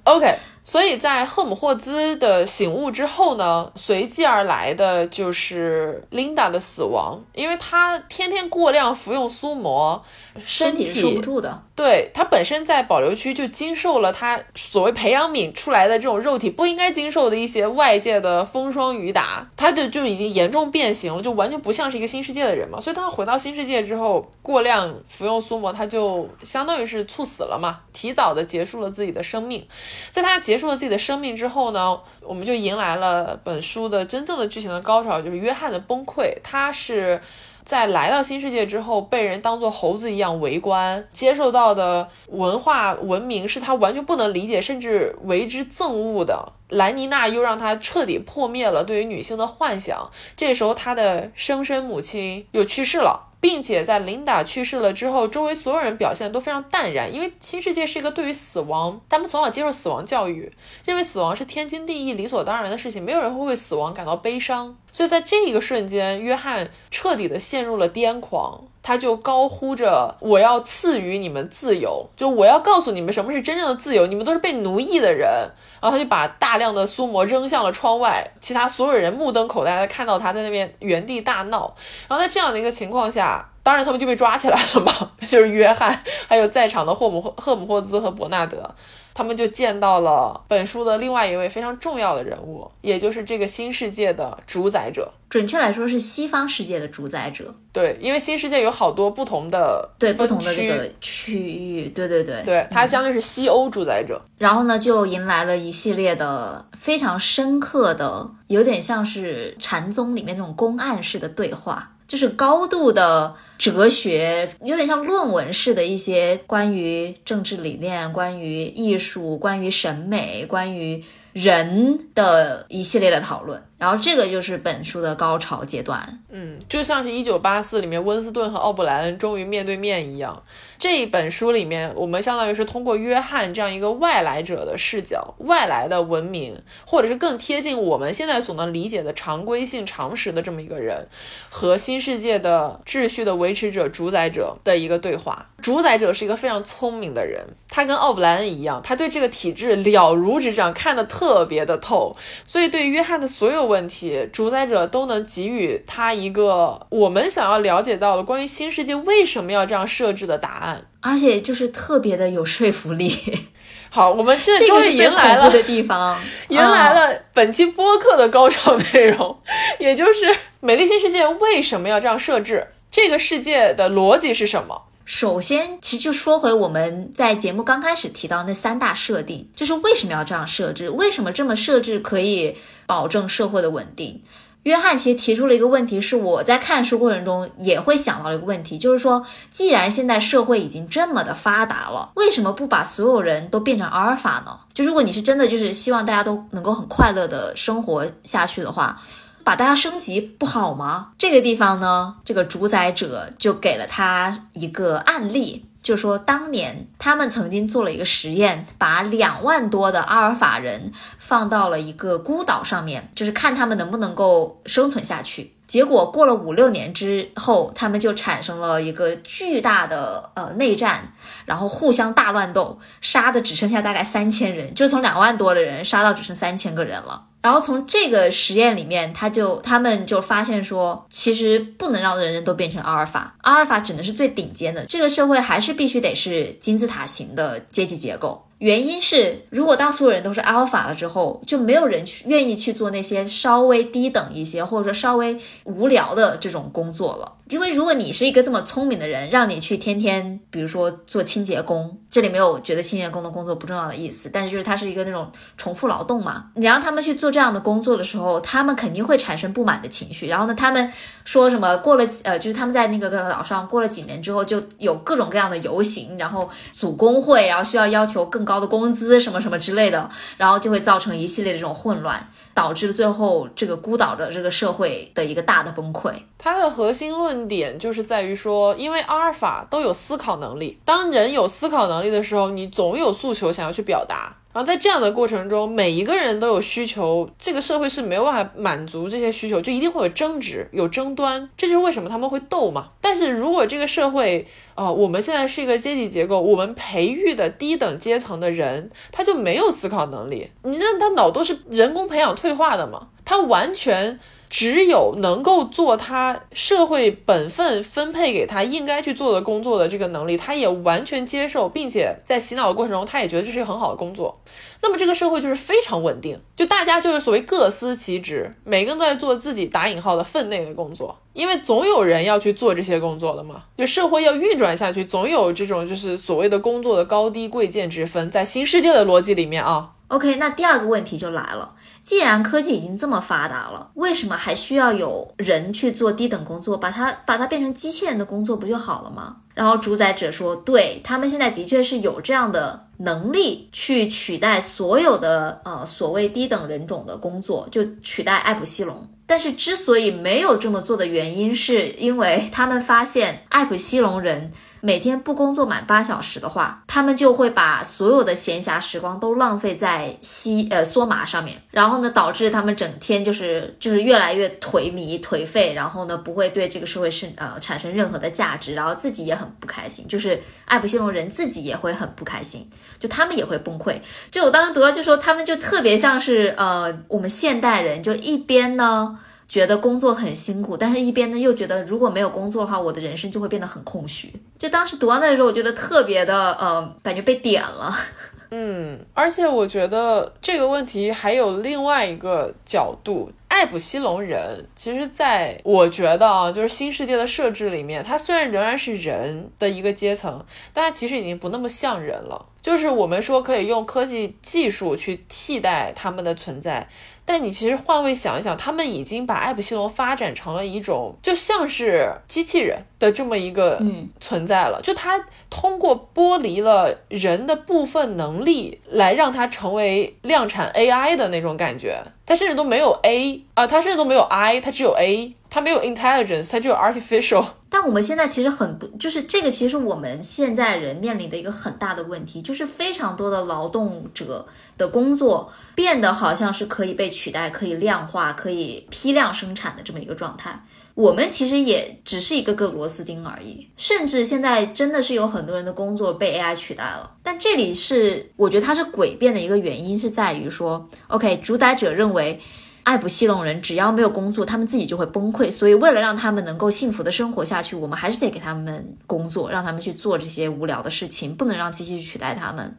OK，所以在赫姆霍兹的醒悟之后呢，随即而来的就是琳达的死亡，因为他天天过量服用苏魔。身体是受不住的，对他本身在保留区就经受了他所谓培养皿出来的这种肉体不应该经受的一些外界的风霜雨打，他就就已经严重变形了，就完全不像是一个新世界的人嘛。所以当他回到新世界之后，过量服用苏魔，他就相当于是猝死了嘛，提早的结束了自己的生命。在他结束了自己的生命之后呢，我们就迎来了本书的真正的剧情的高潮，就是约翰的崩溃。他是。在来到新世界之后，被人当做猴子一样围观，接受到的文化文明是他完全不能理解，甚至为之憎恶的。兰妮娜又让他彻底破灭了对于女性的幻想。这时候，他的生身母亲又去世了。并且在琳达去世了之后，周围所有人表现都非常淡然，因为新世界是一个对于死亡，他们从小接受死亡教育，认为死亡是天经地义、理所当然的事情，没有人会为死亡感到悲伤。所以在这一个瞬间，约翰彻底的陷入了癫狂，他就高呼着：“我要赐予你们自由，就我要告诉你们什么是真正的自由，你们都是被奴役的人。”然后他就把大量的苏摩扔向了窗外，其他所有人目瞪口呆的看到他在那边原地大闹。然后在这样的一个情况下，当然他们就被抓起来了嘛，[LAUGHS] 就是约翰，还有在场的霍姆赫姆霍兹和伯纳德。他们就见到了本书的另外一位非常重要的人物，也就是这个新世界的主宰者。准确来说是西方世界的主宰者。对，因为新世界有好多不同的对不同的这个区域。对对对，对，它相当于是西欧主宰者。然后呢，就迎来了一系列的非常深刻的，有点像是禅宗里面那种公案式的对话。就是高度的哲学，有点像论文式的一些关于政治理念、关于艺术、关于审美、关于人的一系列的讨论。然后这个就是本书的高潮阶段。嗯，就像是一九八四里面温斯顿和奥布莱恩终于面对面一样。这一本书里面，我们相当于是通过约翰这样一个外来者的视角，外来的文明，或者是更贴近我们现在所能理解的常规性常识的这么一个人，和新世界的秩序的维持者、主宰者的一个对话。主宰者是一个非常聪明的人，他跟奥布莱恩一样，他对这个体制了如指掌，看得特别的透，所以对约翰的所有问题，主宰者都能给予他一个我们想要了解到的关于新世界为什么要这样设置的答案。而且就是特别的有说服力。[LAUGHS] 好，我们现在终于迎来了的地方，[LAUGHS] 迎来了本期播客的高潮内容，也就是美丽新世界为什么要这样设置？这个世界的逻辑是什么？首先，其实就说回我们在节目刚开始提到那三大设定，就是为什么要这样设置？为什么这么设置可以保证社会的稳定？约翰其实提出了一个问题，是我在看书过程中也会想到一个问题，就是说，既然现在社会已经这么的发达了，为什么不把所有人都变成阿尔法呢？就如果你是真的就是希望大家都能够很快乐的生活下去的话，把大家升级不好吗？这个地方呢，这个主宰者就给了他一个案例。就说当年他们曾经做了一个实验，把两万多的阿尔法人放到了一个孤岛上面，就是看他们能不能够生存下去。结果过了五六年之后，他们就产生了一个巨大的呃内战，然后互相大乱斗，杀的只剩下大概三千人，就从两万多的人杀到只剩三千个人了。然后从这个实验里面，他就他们就发现说，其实不能让人人都变成阿尔法，阿尔法只能是最顶尖的，这个社会还是必须得是金字塔型的阶级结构。原因是，如果当所有人都是阿尔法了之后，就没有人去愿意去做那些稍微低等一些或者说稍微无聊的这种工作了。因为如果你是一个这么聪明的人，让你去天天，比如说做清洁工，这里没有觉得清洁工的工作不重要的意思，但是就是它是一个那种重复劳动嘛。你让他们去做这样的工作的时候，他们肯定会产生不满的情绪。然后呢，他们说什么过了呃，就是他们在那个岛上过了几年之后，就有各种各样的游行，然后组工会，然后需要要求更高的工资什么什么之类的，然后就会造成一系列的这种混乱。导致最后这个孤岛的这个社会的一个大的崩溃。它的核心论点就是在于说，因为阿尔法都有思考能力，当人有思考能力的时候，你总有诉求想要去表达。然后在这样的过程中，每一个人都有需求，这个社会是没有办法满足这些需求，就一定会有争执、有争端，这就是为什么他们会斗嘛。但是如果这个社会，呃，我们现在是一个阶级结构，我们培育的低等阶层的人，他就没有思考能力，你让他脑都是人工培养退化的嘛，他完全。只有能够做他社会本分分配给他应该去做的工作的这个能力，他也完全接受，并且在洗脑的过程中，他也觉得这是一个很好的工作。那么这个社会就是非常稳定，就大家就是所谓各司其职，每个人都在做自己打引号的分内的工作，因为总有人要去做这些工作的嘛。就社会要运转下去，总有这种就是所谓的工作的高低贵贱之分，在新世界的逻辑里面啊。OK，那第二个问题就来了。既然科技已经这么发达了，为什么还需要有人去做低等工作？把它把它变成机器人的工作不就好了吗？然后主宰者说，对他们现在的确是有这样的能力去取代所有的呃所谓低等人种的工作，就取代艾普西龙。但是之所以没有这么做的原因，是因为他们发现艾普西龙人。每天不工作满八小时的话，他们就会把所有的闲暇时光都浪费在吸呃梭麻上面，然后呢，导致他们整天就是就是越来越颓靡颓废，然后呢，不会对这个社会是呃产生任何的价值，然后自己也很不开心，就是爱普西龙人自己也会很不开心，就他们也会崩溃。就我当时读到就说他们就特别像是呃我们现代人，就一边呢。觉得工作很辛苦，但是一边呢又觉得如果没有工作的话，我的人生就会变得很空虚。就当时读完的时候，我觉得特别的呃，感觉被点了。[LAUGHS] 嗯，而且我觉得这个问题还有另外一个角度，艾普西龙人其实在我觉得啊，就是新世界的设置里面，他虽然仍然是人的一个阶层，但他其实已经不那么像人了。就是我们说可以用科技技术去替代他们的存在。但你其实换位想一想，他们已经把艾普西龙发展成了一种就像是机器人的这么一个存在了。就它通过剥离了人的部分能力，来让它成为量产 AI 的那种感觉。它甚至都没有 A 啊，它甚至都没有 I，它只有 A，它没有 intelligence，它只有 artificial。但我们现在其实很多，就是这个，其实我们现在人面临的一个很大的问题，就是非常多的劳动者的工作变得好像是可以被取代、可以量化、可以批量生产的这么一个状态。我们其实也只是一个个螺丝钉而已，甚至现在真的是有很多人的工作被 AI 取代了。但这里是我觉得它是诡辩的一个原因，是在于说，OK，主宰者认为爱不戏弄人只要没有工作，他们自己就会崩溃。所以为了让他们能够幸福的生活下去，我们还是得给他们工作，让他们去做这些无聊的事情，不能让机器去取代他们。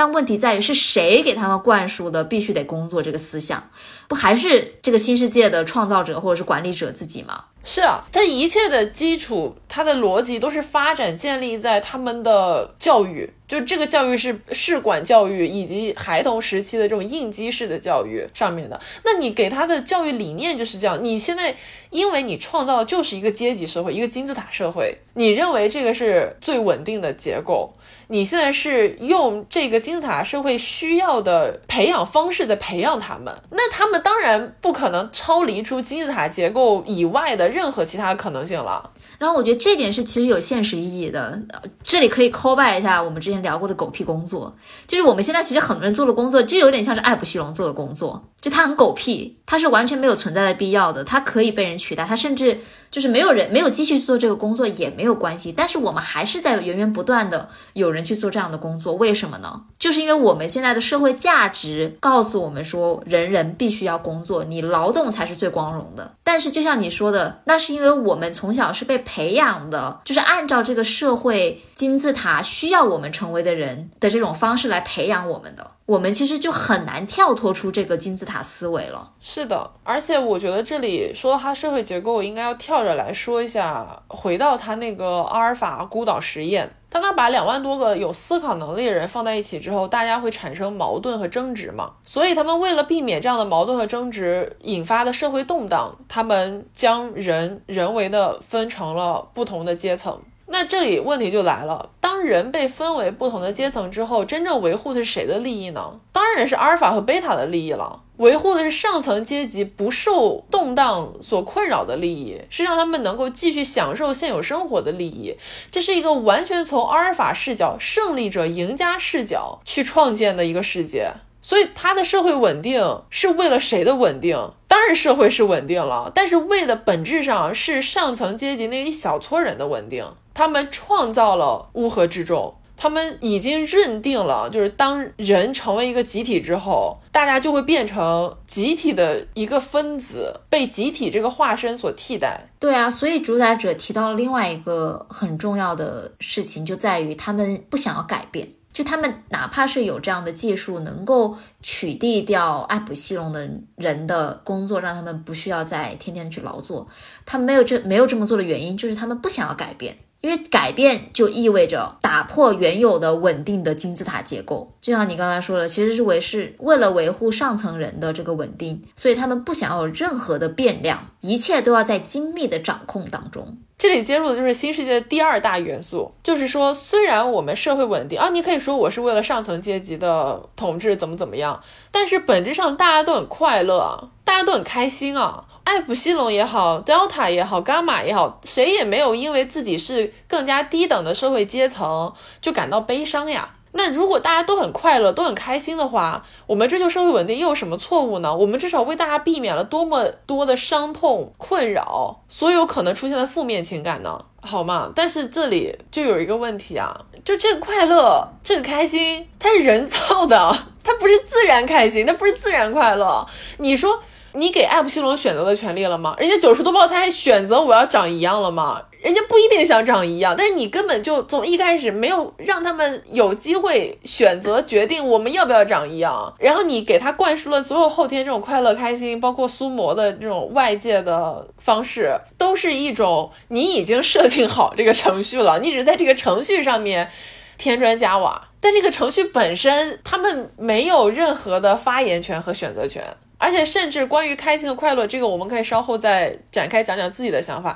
但问题在于是谁给他们灌输的必须得工作这个思想？不还是这个新世界的创造者或者是管理者自己吗？是啊，它一切的基础，它的逻辑都是发展建立在他们的教育，就这个教育是试管教育以及孩童时期的这种应激式的教育上面的。那你给他的教育理念就是这样，你现在因为你创造就是一个阶级社会，一个金字塔社会，你认为这个是最稳定的结构。你现在是用这个金字塔社会需要的培养方式在培养他们，那他们当然不可能超离出金字塔结构以外的任何其他可能性了。然后我觉得这点是其实有现实意义的，这里可以 call by 一下我们之前聊过的狗屁工作，就是我们现在其实很多人做的工作就有点像是艾普西龙做的工作，就它很狗屁，它是完全没有存在的必要的，它可以被人取代，它甚至。就是没有人没有继续做这个工作也没有关系，但是我们还是在源源不断的有人去做这样的工作，为什么呢？就是因为我们现在的社会价值告诉我们说，人人必须要工作，你劳动才是最光荣的。但是就像你说的，那是因为我们从小是被培养的，就是按照这个社会金字塔需要我们成为的人的这种方式来培养我们的。我们其实就很难跳脱出这个金字塔思维了。是的，而且我觉得这里说到它社会结构，应该要跳着来说一下，回到他那个阿尔法孤岛实验，当他把两万多个有思考能力的人放在一起之后，大家会产生矛盾和争执嘛？所以他们为了避免这样的矛盾和争执引发的社会动荡，他们将人人为的分成了不同的阶层。那这里问题就来了，当人被分为不同的阶层之后，真正维护的是谁的利益呢？当然是阿尔法和贝塔的利益了，维护的是上层阶级不受动荡所困扰的利益，是让他们能够继续享受现有生活的利益。这是一个完全从阿尔法视角、胜利者、赢家视角去创建的一个世界。所以，他的社会稳定是为了谁的稳定？当然，社会是稳定了，但是为的本质上是上层阶级那一小撮人的稳定。他们创造了乌合之众，他们已经认定了，就是当人成为一个集体之后，大家就会变成集体的一个分子，被集体这个化身所替代。对啊，所以主宰者提到了另外一个很重要的事情，就在于他们不想要改变。就他们哪怕是有这样的技术，能够取缔掉艾普西龙的人的工作，让他们不需要再天天去劳作，他们没有这没有这么做的原因，就是他们不想要改变。因为改变就意味着打破原有的稳定的金字塔结构，就像你刚才说的，其实是为是为了维护上层人的这个稳定，所以他们不想要有任何的变量，一切都要在精密的掌控当中。这里接入的就是新世界的第二大元素，就是说，虽然我们社会稳定啊，你可以说我是为了上层阶级的统治怎么怎么样，但是本质上大家都很快乐，大家都很开心啊。艾普西龙也好，Delta 也好，伽马也好，谁也没有因为自己是更加低等的社会阶层就感到悲伤呀。那如果大家都很快乐，都很开心的话，我们追求社会稳定又有什么错误呢？我们至少为大家避免了多么多的伤痛、困扰，所有可能出现的负面情感呢？好嘛？但是这里就有一个问题啊，就这个快乐、这个开心，它是人造的，它不是自然开心，它不是自然快乐。你说。你给艾普西龙选择的权利了吗？人家九十多胞胎选择我要长一样了吗？人家不一定想长一样，但是你根本就从一开始没有让他们有机会选择决定我们要不要长一样，然后你给他灌输了所有后天这种快乐、开心，包括苏模的这种外界的方式，都是一种你已经设定好这个程序了，你只是在这个程序上面添砖加瓦，但这个程序本身他们没有任何的发言权和选择权。而且，甚至关于开心和快乐，这个我们可以稍后再展开讲讲自己的想法。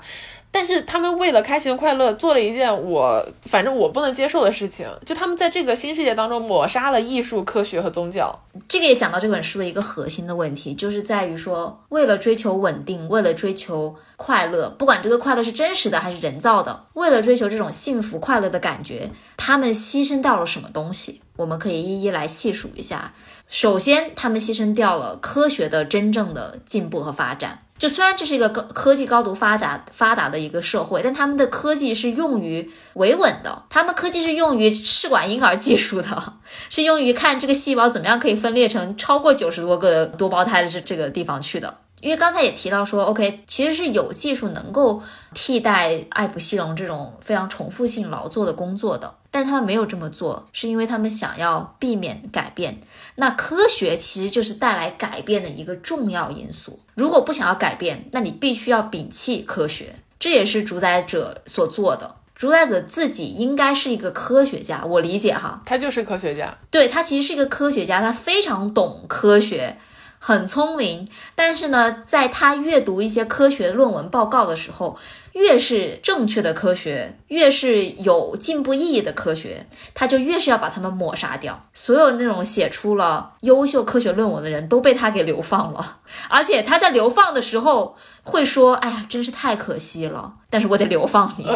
但是他们为了开心和快乐，做了一件我反正我不能接受的事情，就他们在这个新世界当中抹杀了艺术、科学和宗教。这个也讲到这本书的一个核心的问题，就是在于说，为了追求稳定，为了追求快乐，不管这个快乐是真实的还是人造的，为了追求这种幸福快乐的感觉，他们牺牲掉了什么东西？我们可以一一来细数一下。首先，他们牺牲掉了科学的真正的进步和发展。就虽然这是一个高科技高度发达发达的一个社会，但他们的科技是用于维稳的，他们科技是用于试管婴儿技术的，[LAUGHS] 是用于看这个细胞怎么样可以分裂成超过九十多个多胞胎的这这个地方去的。因为刚才也提到说，OK，其实是有技术能够替代艾普西龙这种非常重复性劳作的工作的，但他们没有这么做，是因为他们想要避免改变。那科学其实就是带来改变的一个重要因素。如果不想要改变，那你必须要摒弃科学，这也是主宰者所做的。主宰者自己应该是一个科学家，我理解哈，他就是科学家，对他其实是一个科学家，他非常懂科学。很聪明，但是呢，在他阅读一些科学论文报告的时候，越是正确的科学，越是有进步意义的科学，他就越是要把他们抹杀掉。所有那种写出了优秀科学论文的人都被他给流放了，而且他在流放的时候会说：“哎呀，真是太可惜了，但是我得流放你。[LAUGHS]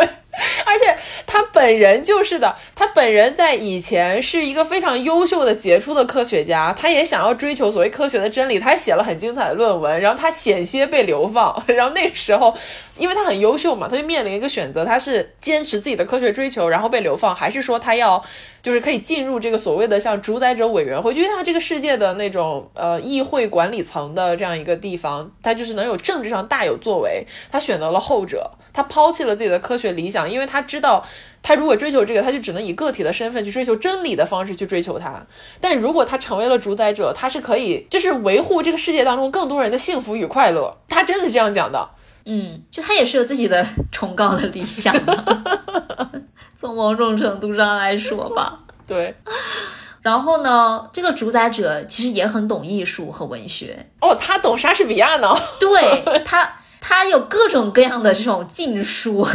[LAUGHS] ”而且他本人就是的，他本人在以前是一个非常优秀的杰出的科学家，他也想要追求所谓科学的真理，他还写了很精彩的论文，然后他险些被流放，[LAUGHS] 然后那个时候，因为他很优秀嘛，他就面临一个选择，他是坚持自己的科学追求，然后被流放，还是说他要就是可以进入这个所谓的像主宰者委员会，就他这个世界的那种呃议会管理层的这样一个地方，他就是能有政治上大有作为，他选择了后者。他抛弃了自己的科学理想，因为他知道，他如果追求这个，他就只能以个体的身份去追求真理的方式去追求它。但如果他成为了主宰者，他是可以就是维护这个世界当中更多人的幸福与快乐。他真的是这样讲的。嗯，就他也是有自己的崇高的理想的。[LAUGHS] 从某种程度上来说吧，对。然后呢，这个主宰者其实也很懂艺术和文学。哦，他懂莎士比亚呢。对 [LAUGHS] 他。他有各种各样的这种禁书，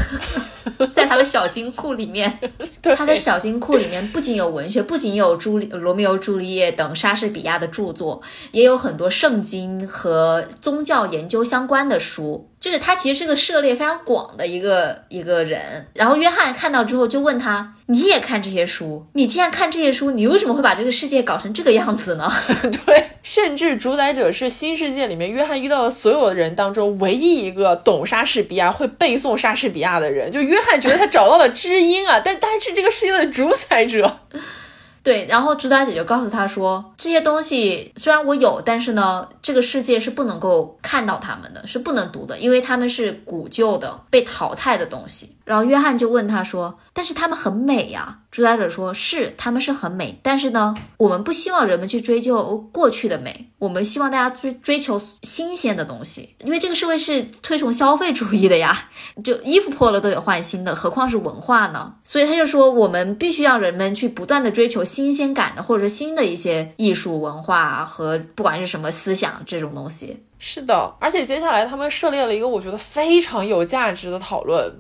[LAUGHS] 在他的小金库里面。[LAUGHS] 他的小金库里面不仅有文学，不仅有朱丽罗密欧朱丽叶等莎士比亚的著作，也有很多圣经和宗教研究相关的书。就是他其实是个涉猎非常广的一个一个人。然后约翰看到之后就问他：“你也看这些书？你既然看这些书，你为什么会把这个世界搞成这个样子呢？” [LAUGHS] 对，甚至主宰者是新世界里面约翰遇到的所有人当中唯一一个懂莎士比亚、会背诵莎士比亚的人。就约约翰觉得他找到了知音啊，但他是这个世界的主宰者。[LAUGHS] 对，然后朱大姐就告诉他说，这些东西虽然我有，但是呢，这个世界是不能够看到他们的，是不能读的，因为他们是古旧的、被淘汰的东西。然后约翰就问他说：“但是他们很美呀。”主宰者说：“是，他们是很美，但是呢，我们不希望人们去追究过去的美，我们希望大家追追求新鲜的东西，因为这个社会是推崇消费主义的呀，就衣服破了都得换新的，何况是文化呢？所以他就说，我们必须让人们去不断的追求新鲜感的，或者说新的一些艺术文化和不管是什么思想这种东西。是的，而且接下来他们涉猎了一个我觉得非常有价值的讨论。”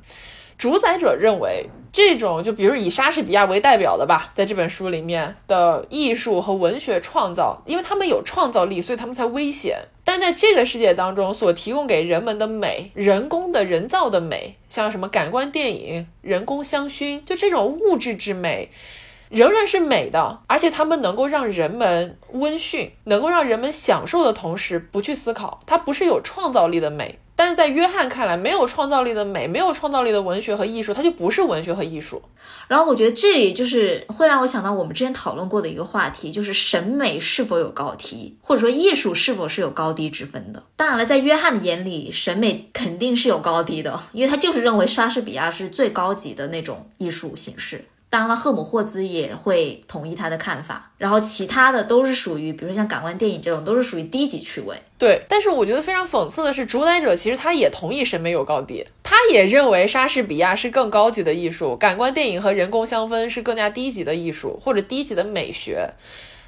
主宰者认为，这种就比如以莎士比亚为代表的吧，在这本书里面的艺术和文学创造，因为他们有创造力，所以他们才危险。但在这个世界当中，所提供给人们的美，人工的人造的美，像什么感官电影、人工香薰，就这种物质之美，仍然是美的，而且他们能够让人们温驯，能够让人们享受的同时不去思考，它不是有创造力的美。但是在约翰看来，没有创造力的美，没有创造力的文学和艺术，它就不是文学和艺术。然后我觉得这里就是会让我想到我们之前讨论过的一个话题，就是审美是否有高低，或者说艺术是否是有高低之分的。当然了，在约翰的眼里，审美肯定是有高低的，因为他就是认为莎士比亚是最高级的那种艺术形式。当然了，赫姆霍兹也会同意他的看法，然后其他的都是属于，比如说像感官电影这种，都是属于低级趣味。对，但是我觉得非常讽刺的是，主宰者其实他也同意审美有高低，他也认为莎士比亚是更高级的艺术，感官电影和人工香氛是更加低级的艺术或者低级的美学。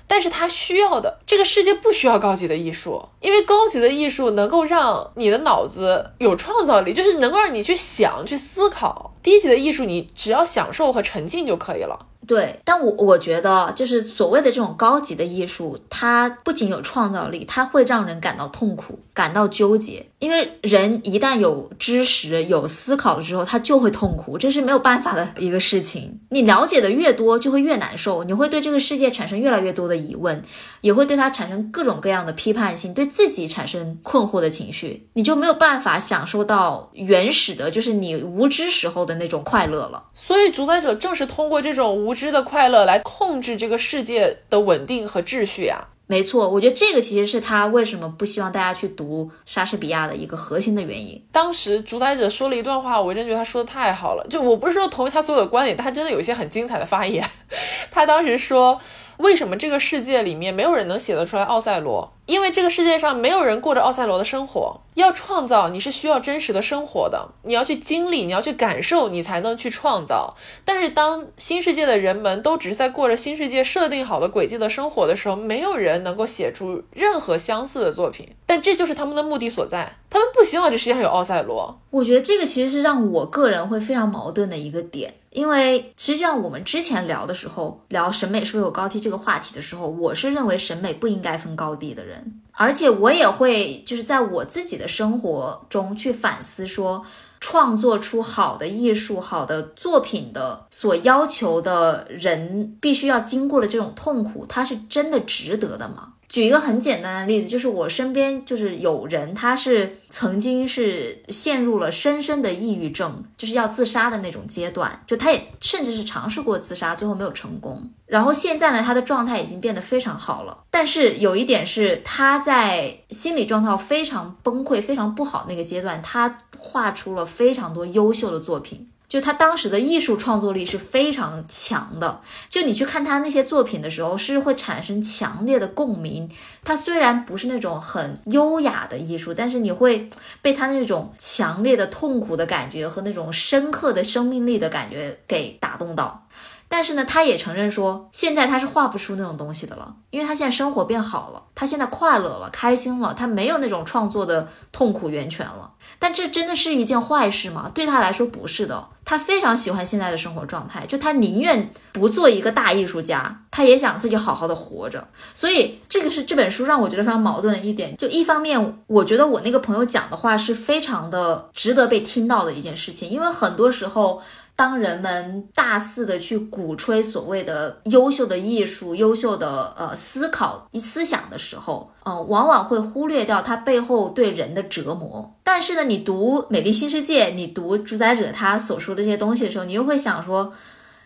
但是他需要的这个世界不需要高级的艺术，因为高级的艺术能够让你的脑子有创造力，就是能够让你去想、去思考。低级的艺术，你只要享受和沉浸就可以了。对，但我我觉得，就是所谓的这种高级的艺术，它不仅有创造力，它会让人感到痛苦、感到纠结。因为人一旦有知识、有思考了之后，他就会痛苦，这是没有办法的一个事情。你了解的越多，就会越难受，你会对这个世界产生越来越多的疑问，也会对它产生各种各样的批判性，对自己产生困惑的情绪，你就没有办法享受到原始的，就是你无知时候的那种快乐了。所以，主宰者正是通过这种无。知的快乐来控制这个世界的稳定和秩序啊！没错，我觉得这个其实是他为什么不希望大家去读莎士比亚的一个核心的原因。当时主宰者说了一段话，我真觉得他说的太好了。就我不是说同意他所有的观点，但他真的有一些很精彩的发言。[LAUGHS] 他当时说。为什么这个世界里面没有人能写得出来奥赛罗？因为这个世界上没有人过着奥赛罗的生活。要创造，你是需要真实的生活的，你要去经历，你要去感受，你才能去创造。但是当新世界的人们都只是在过着新世界设定好的轨迹的生活的时候，没有人能够写出任何相似的作品。但这就是他们的目的所在，他们不希望这世界上有奥赛罗。我觉得这个其实是让我个人会非常矛盾的一个点。因为实际上，我们之前聊的时候，聊审美是否有高低这个话题的时候，我是认为审美不应该分高低的人，而且我也会就是在我自己的生活中去反思，说创作出好的艺术、好的作品的所要求的人，必须要经过的这种痛苦，它是真的值得的吗？举一个很简单的例子，就是我身边就是有人，他是曾经是陷入了深深的抑郁症，就是要自杀的那种阶段，就他也甚至是尝试过自杀，最后没有成功。然后现在呢，他的状态已经变得非常好了。但是有一点是，他在心理状态非常崩溃、非常不好那个阶段，他画出了非常多优秀的作品。就他当时的艺术创作力是非常强的，就你去看他那些作品的时候，是会产生强烈的共鸣。他虽然不是那种很优雅的艺术，但是你会被他那种强烈的痛苦的感觉和那种深刻的生命力的感觉给打动到。但是呢，他也承认说，现在他是画不出那种东西的了，因为他现在生活变好了，他现在快乐了，开心了，他没有那种创作的痛苦源泉了。但这真的是一件坏事吗？对他来说不是的，他非常喜欢现在的生活状态，就他宁愿不做一个大艺术家，他也想自己好好的活着。所以这个是这本书让我觉得非常矛盾的一点，就一方面，我觉得我那个朋友讲的话是非常的值得被听到的一件事情，因为很多时候。当人们大肆的去鼓吹所谓的优秀的艺术、优秀的呃思考、思想的时候，嗯，往往会忽略掉它背后对人的折磨。但是呢，你读《美丽新世界》，你读主宰者他所说的这些东西的时候，你又会想说，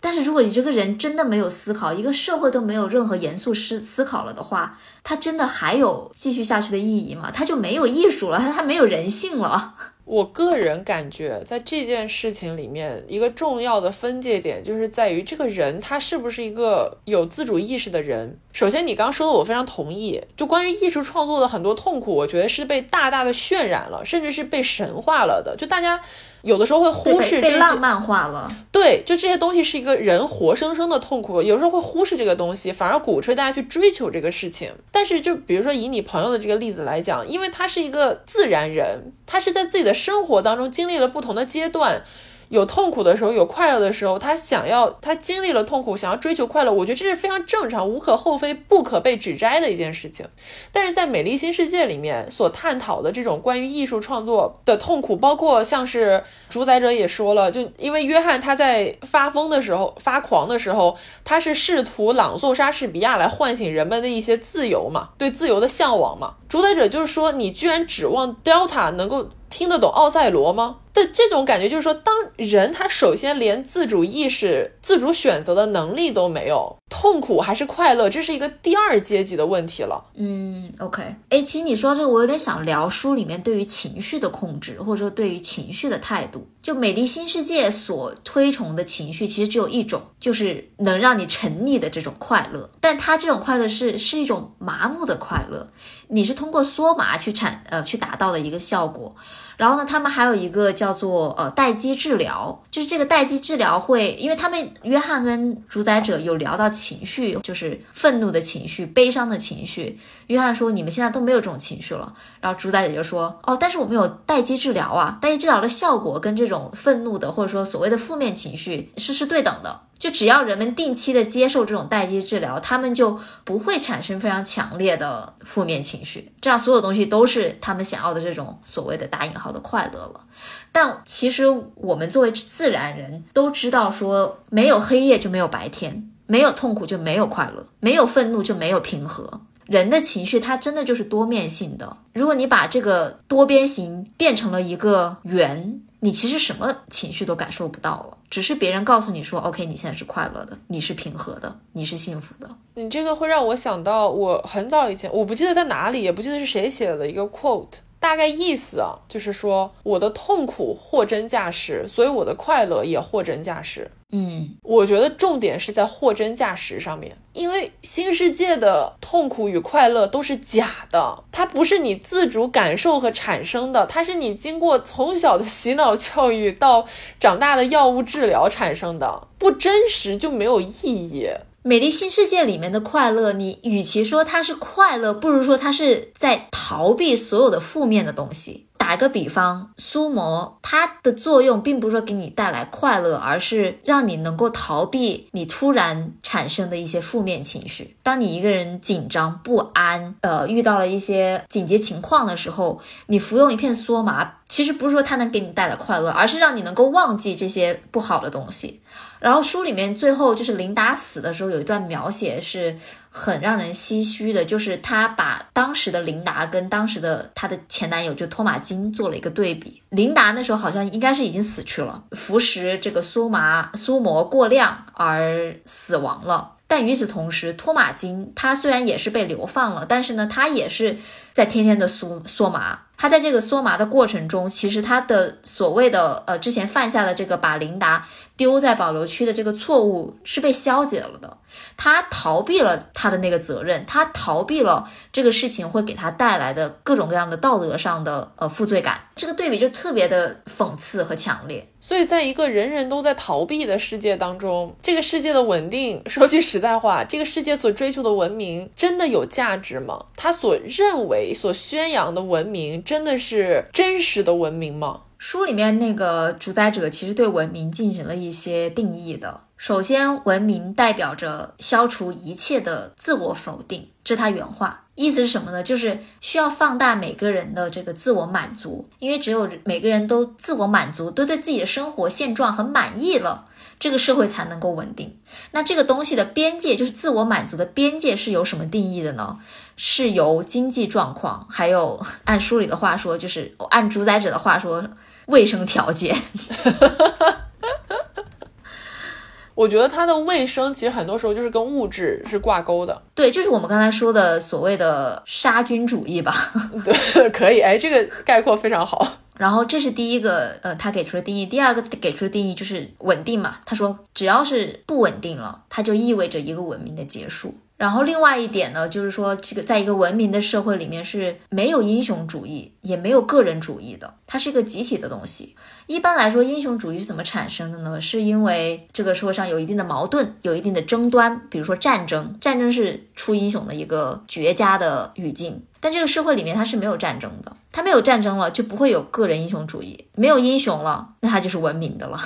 但是如果你这个人真的没有思考，一个社会都没有任何严肃思思考了的话，他真的还有继续下去的意义吗？他就没有艺术了，他他没有人性了。我个人感觉，在这件事情里面，一个重要的分界点就是在于这个人他是不是一个有自主意识的人。首先，你刚说的我非常同意，就关于艺术创作的很多痛苦，我觉得是被大大的渲染了，甚至是被神化了的。就大家。有的时候会忽视这些，浪漫化了。对，就这些东西是一个人活生生的痛苦，有时候会忽视这个东西，反而鼓吹大家去追求这个事情。但是，就比如说以你朋友的这个例子来讲，因为他是一个自然人，他是在自己的生活当中经历了不同的阶段。有痛苦的时候，有快乐的时候，他想要，他经历了痛苦，想要追求快乐，我觉得这是非常正常、无可厚非、不可被指摘的一件事情。但是在《美丽新世界》里面所探讨的这种关于艺术创作的痛苦，包括像是主宰者也说了，就因为约翰他在发疯的时候、发狂的时候，他是试图朗诵莎士比亚来唤醒人们的一些自由嘛，对自由的向往嘛。主宰者就是说，你居然指望 Delta 能够。听得懂奥赛罗吗？的这种感觉就是说，当人他首先连自主意识、自主选择的能力都没有，痛苦还是快乐，这是一个第二阶级的问题了。嗯，OK，哎，其实你说这个，我有点想聊书里面对于情绪的控制，或者说对于情绪的态度。就《美丽新世界》所推崇的情绪，其实只有一种，就是能让你沉溺的这种快乐。但它这种快乐是是一种麻木的快乐，你是通过缩麻去产呃去达到的一个效果。然后呢，他们还有一个叫做呃待机治疗，就是这个待机治疗会，因为他们约翰跟主宰者有聊到情绪，就是愤怒的情绪、悲伤的情绪。约翰说：“你们现在都没有这种情绪了。”然后主宰者就说：“哦，但是我们有待机治疗啊，待机治疗的效果跟这种愤怒的或者说所谓的负面情绪是是对等的。”就只要人们定期的接受这种待机治疗，他们就不会产生非常强烈的负面情绪，这样所有东西都是他们想要的这种所谓的打引号的快乐了。但其实我们作为自然人都知道，说没有黑夜就没有白天，没有痛苦就没有快乐，没有愤怒就没有平和。人的情绪它真的就是多面性的。如果你把这个多边形变成了一个圆。你其实什么情绪都感受不到了，只是别人告诉你说，OK，你现在是快乐的，你是平和的，你是幸福的。你这个会让我想到我很早以前，我不记得在哪里，也不记得是谁写的一个 quote，大概意思啊，就是说我的痛苦货真价实，所以我的快乐也货真价实。嗯，我觉得重点是在货真价实上面，因为新世界的痛苦与快乐都是假的，它不是你自主感受和产生的，它是你经过从小的洗脑教育到长大的药物治疗产生的，不真实就没有意义。美丽新世界里面的快乐，你与其说它是快乐，不如说它是在逃避所有的负面的东西。打个比方，苏魔它的作用并不是说给你带来快乐，而是让你能够逃避你突然产生的一些负面情绪。当你一个人紧张不安，呃，遇到了一些紧急情况的时候，你服用一片梭麻，其实不是说它能给你带来快乐，而是让你能够忘记这些不好的东西。然后书里面最后就是琳达死的时候有一段描写是很让人唏嘘的，就是他把当时的琳达跟当时的她的前男友就托马金做了一个对比。琳达那时候好像应该是已经死去了，服食这个苏麻苏魔过量而死亡了。但与此同时，托马金他虽然也是被流放了，但是呢，他也是在天天的苏梭麻。他在这个梭麻的过程中，其实他的所谓的呃之前犯下的这个把琳达丢在保留区的这个错误是被消解了的。他逃避了他的那个责任，他逃避了这个事情会给他带来的各种各样的道德上的呃负罪感。这个对比就特别的讽刺和强烈。所以，在一个人人都在逃避的世界当中，这个世界的稳定，说句实在话，这个世界所追求的文明真的有价值吗？他所认为、所宣扬的文明，真的是真实的文明吗？书里面那个主宰者其实对文明进行了一些定义的。首先，文明代表着消除一切的自我否定，这他原话。意思是什么呢？就是需要放大每个人的这个自我满足，因为只有每个人都自我满足，都对自己的生活现状很满意了，这个社会才能够稳定。那这个东西的边界，就是自我满足的边界，是由什么定义的呢？是由经济状况，还有按书里的话说，就是按主宰者的话说，卫生条件。[LAUGHS] 我觉得它的卫生其实很多时候就是跟物质是挂钩的，对，就是我们刚才说的所谓的杀菌主义吧。[LAUGHS] 对，可以，哎，这个概括非常好。[LAUGHS] 然后这是第一个，呃，他给出的定义。第二个给出的定义就是稳定嘛。他说，只要是不稳定了，它就意味着一个文明的结束。然后另外一点呢，就是说这个在一个文明的社会里面是没有英雄主义，也没有个人主义的，它是一个集体的东西。一般来说，英雄主义是怎么产生的呢？是因为这个社会上有一定的矛盾，有一定的争端，比如说战争，战争是出英雄的一个绝佳的语境。但这个社会里面它是没有战争的，它没有战争了，就不会有个人英雄主义，没有英雄了，那它就是文明的了。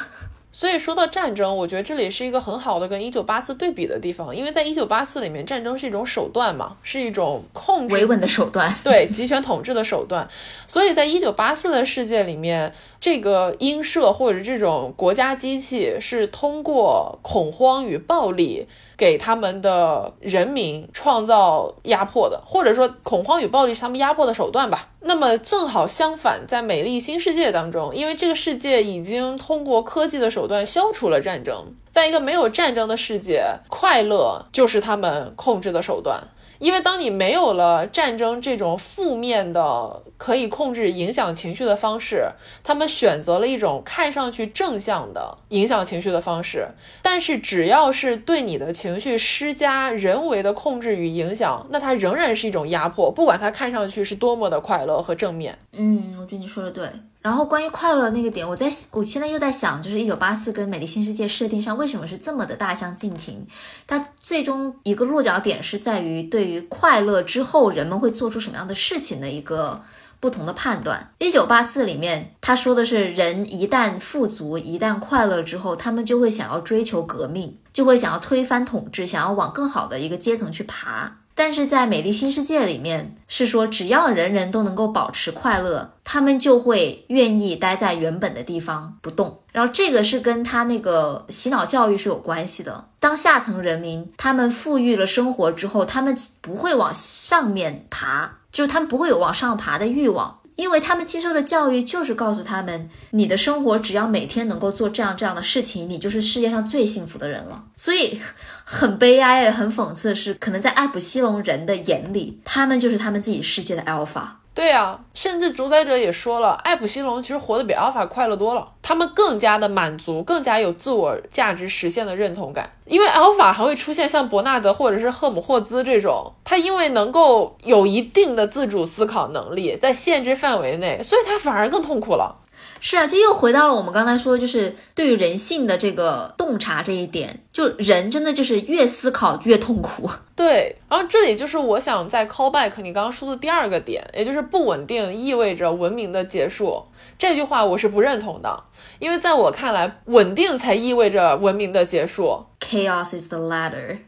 所以说到战争，我觉得这里是一个很好的跟一九八四对比的地方，因为在一九八四里面，战争是一种手段嘛，是一种控制维稳的手段，对集权统治的手段。所以在一九八四的世界里面，这个英社或者这种国家机器是通过恐慌与暴力。给他们的人民创造压迫的，或者说恐慌与暴力是他们压迫的手段吧。那么正好相反，在美丽新世界当中，因为这个世界已经通过科技的手段消除了战争，在一个没有战争的世界，快乐就是他们控制的手段。因为当你没有了战争这种负面的可以控制影响情绪的方式，他们选择了一种看上去正向的影响情绪的方式。但是只要是对你的情绪施加人为的控制与影响，那它仍然是一种压迫，不管它看上去是多么的快乐和正面。嗯，我觉得你说的对。然后关于快乐那个点，我在我现在又在想，就是一九八四跟美丽新世界设定上为什么是这么的大相径庭？它最终一个落脚点是在于对于快乐之后人们会做出什么样的事情的一个不同的判断。一九八四里面他说的是，人一旦富足，一旦快乐之后，他们就会想要追求革命，就会想要推翻统治，想要往更好的一个阶层去爬。但是在美丽新世界里面，是说只要人人都能够保持快乐，他们就会愿意待在原本的地方不动。然后这个是跟他那个洗脑教育是有关系的。当下层人民他们富裕了生活之后，他们不会往上面爬，就是他们不会有往上爬的欲望。因为他们接受的教育就是告诉他们，你的生活只要每天能够做这样这样的事情，你就是世界上最幸福的人了。所以很悲哀、很讽刺的是，可能在艾普西隆人的眼里，他们就是他们自己世界的 alpha。对啊，甚至主宰者也说了，艾普西龙其实活得比阿尔法快乐多了，他们更加的满足，更加有自我价值实现的认同感。因为阿尔法还会出现像伯纳德或者是赫姆霍兹这种，他因为能够有一定的自主思考能力，在限制范围内，所以他反而更痛苦了。是啊，这又回到了我们刚才说，就是对于人性的这个洞察这一点，就人真的就是越思考越痛苦。[LAUGHS] 对，然后这里就是我想在 call back 你刚刚说的第二个点，也就是不稳定意味着文明的结束。这句话我是不认同的，因为在我看来，稳定才意味着文明的结束。Chaos is the ladder。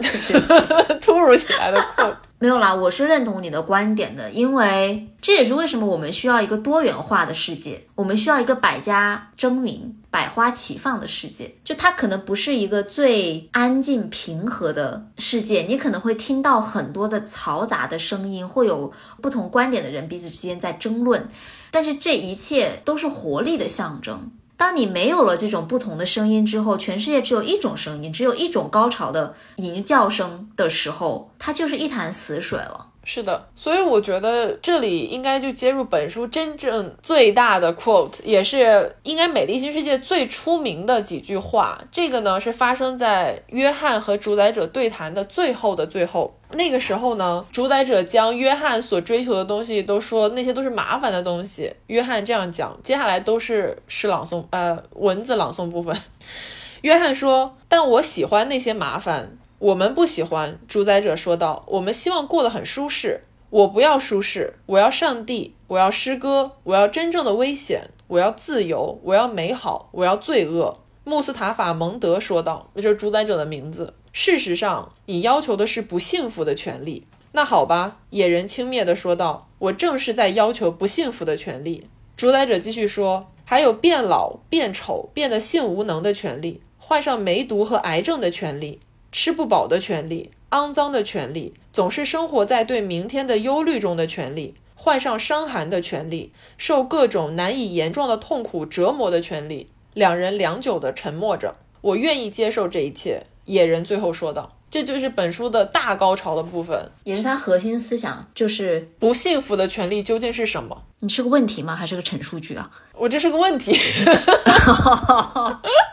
[LAUGHS] [LAUGHS] 突如其来的困。没有啦，我是认同你的观点的，因为这也是为什么我们需要一个多元化的世界，我们需要一个百家争鸣、百花齐放的世界。就它可能不是一个最安静平和的世界，你可能会听到很多的嘈杂的声音，会有不同观点的人彼此之间在争论，但是这一切都是活力的象征。当你没有了这种不同的声音之后，全世界只有一种声音，只有一种高潮的吟叫声的时候，它就是一潭死水了。是的，所以我觉得这里应该就接入本书真正最大的 quote，也是应该《美丽新世界》最出名的几句话。这个呢是发生在约翰和主宰者对谈的最后的最后。那个时候呢，主宰者将约翰所追求的东西都说那些都是麻烦的东西。约翰这样讲，接下来都是诗朗诵，呃，文字朗诵部分。[LAUGHS] 约翰说：“但我喜欢那些麻烦。”我们不喜欢，主宰者说道。我们希望过得很舒适。我不要舒适，我要上帝，我要诗歌，我要真正的危险，我要自由，我要美好，我要罪恶。穆斯塔法蒙德说道，那就是主宰者的名字。事实上，你要求的是不幸福的权利。那好吧，野人轻蔑地说道。我正是在要求不幸福的权利。主宰者继续说，还有变老、变丑、变得性无能的权利，患上梅毒和癌症的权利。吃不饱的权利，肮脏的权利，总是生活在对明天的忧虑中的权利，患上伤寒的权利，受各种难以言状的痛苦折磨的权利。两人良久的沉默着。我愿意接受这一切，野人最后说道。这就是本书的大高潮的部分，也是它核心思想，就是不幸福的权利究竟是什么？你是个问题吗？还是个陈述句啊？我这是个问题。[LAUGHS] [LAUGHS]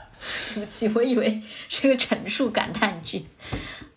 对不起，我以为是个陈述感叹句。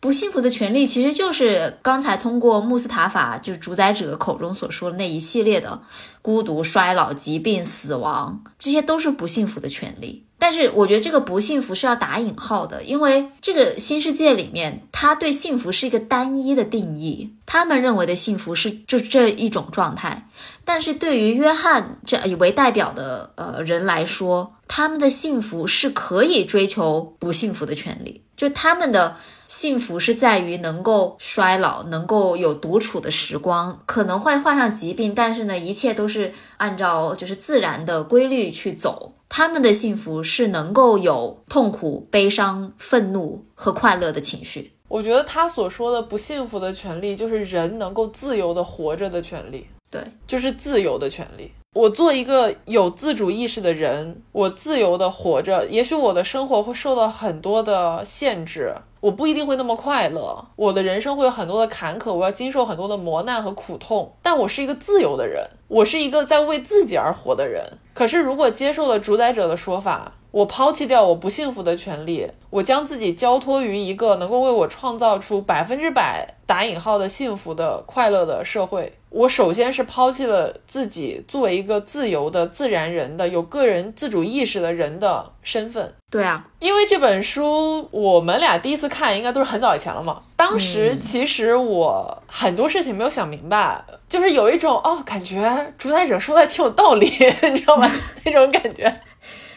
不幸福的权利其实就是刚才通过穆斯塔法，就是主宰者口中所说的那一系列的孤独、衰老、疾病、死亡，这些都是不幸福的权利。但是我觉得这个不幸福是要打引号的，因为这个新世界里面，他对幸福是一个单一的定义。他们认为的幸福是就这一种状态，但是对于约翰这以为代表的呃人来说，他们的幸福是可以追求不幸福的权利，就他们的。幸福是在于能够衰老，能够有独处的时光，可能会患上疾病，但是呢，一切都是按照就是自然的规律去走。他们的幸福是能够有痛苦、悲伤、愤怒和快乐的情绪。我觉得他所说的不幸福的权利，就是人能够自由的活着的权利。对，就是自由的权利。我做一个有自主意识的人，我自由的活着。也许我的生活会受到很多的限制，我不一定会那么快乐。我的人生会有很多的坎坷，我要经受很多的磨难和苦痛。但我是一个自由的人，我是一个在为自己而活的人。可是，如果接受了主宰者的说法，我抛弃掉我不幸福的权利，我将自己交托于一个能够为我创造出百分之百打引号的幸福的快乐的社会。我首先是抛弃了自己作为一个自由的自然人的有个人自主意识的人的身份。对啊，因为这本书我们俩第一次看应该都是很早以前了嘛。当时其实我很多事情没有想明白，就是有一种哦，感觉主宰者说的挺有道理，[LAUGHS] 你知道吗？那种感觉，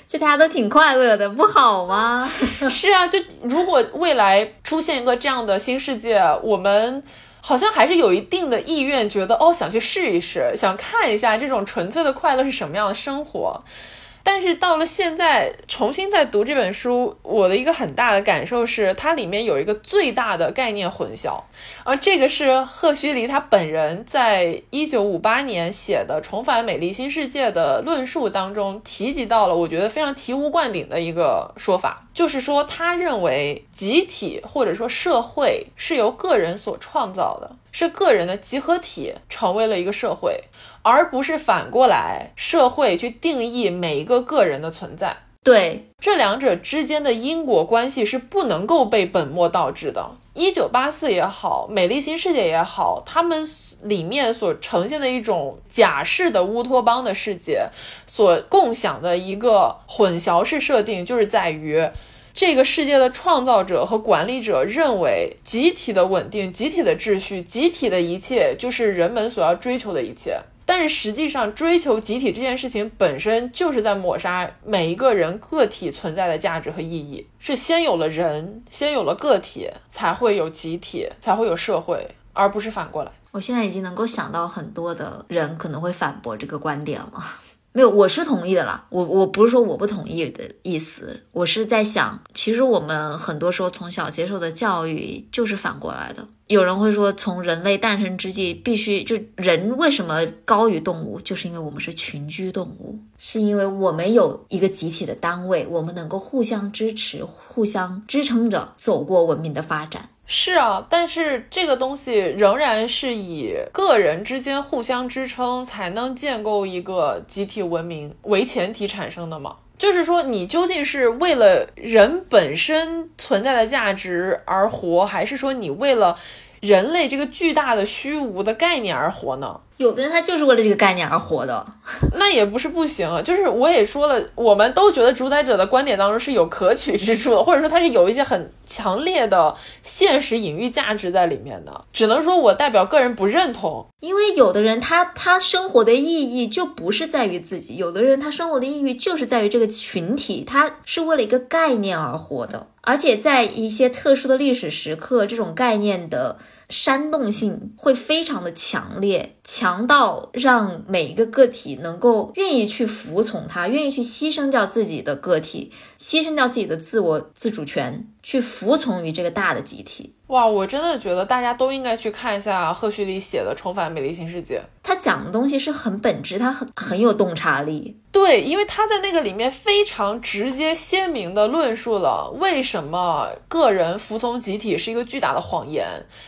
就大家都挺快乐的，不好吗？[LAUGHS] 是啊，就如果未来出现一个这样的新世界，我们。好像还是有一定的意愿，觉得哦，想去试一试，想看一下这种纯粹的快乐是什么样的生活。但是到了现在，重新再读这本书，我的一个很大的感受是，它里面有一个最大的概念混淆，而这个是赫胥黎他本人在一九五八年写的《重返美丽新世界》的论述当中提及到了，我觉得非常醍醐灌顶的一个说法，就是说他认为集体或者说社会是由个人所创造的。是个人的集合体成为了一个社会，而不是反过来社会去定义每一个个人的存在。对，这两者之间的因果关系是不能够被本末倒置的。一九八四也好，美丽新世界也好，他们里面所呈现的一种假式的乌托邦的世界，所共享的一个混淆式设定，就是在于这个世界的创造者和管理者认为集体的稳定、集体的秩序、集体的一切就是人们所要追求的一切。但是实际上，追求集体这件事情本身就是在抹杀每一个人个体存在的价值和意义。是先有了人，先有了个体，才会有集体，才会有社会，而不是反过来。我现在已经能够想到很多的人可能会反驳这个观点了。没有，我是同意的啦。我我不是说我不同意的意思，我是在想，其实我们很多时候从小接受的教育就是反过来的。有人会说，从人类诞生之际，必须就人为什么高于动物，就是因为我们是群居动物，是因为我们有一个集体的单位，我们能够互相支持、互相支撑着走过文明的发展。是啊，但是这个东西仍然是以个人之间互相支撑才能建构一个集体文明为前提产生的嘛？就是说，你究竟是为了人本身存在的价值而活，还是说你为了人类这个巨大的虚无的概念而活呢？有的人他就是为了这个概念而活的，[LAUGHS] 那也不是不行。就是我也说了，我们都觉得主宰者的观点当中是有可取之处的，或者说它是有一些很强烈的现实隐喻价值在里面的。只能说我代表个人不认同，因为有的人他他生活的意义就不是在于自己，有的人他生活的意义就是在于这个群体，他是为了一个概念而活的，而且在一些特殊的历史时刻，这种概念的。煽动性会非常的强烈，强到让每一个个体能够愿意去服从他，愿意去牺牲掉自己的个体，牺牲掉自己的自我自主权，去服从于这个大的集体。哇，我真的觉得大家都应该去看一下赫胥黎写的《重返美丽新世界》，他讲的东西是很本质，他很很有洞察力。对，因为他在那个里面非常直接鲜明的论述了为什么个人服从集体是一个巨大的谎言，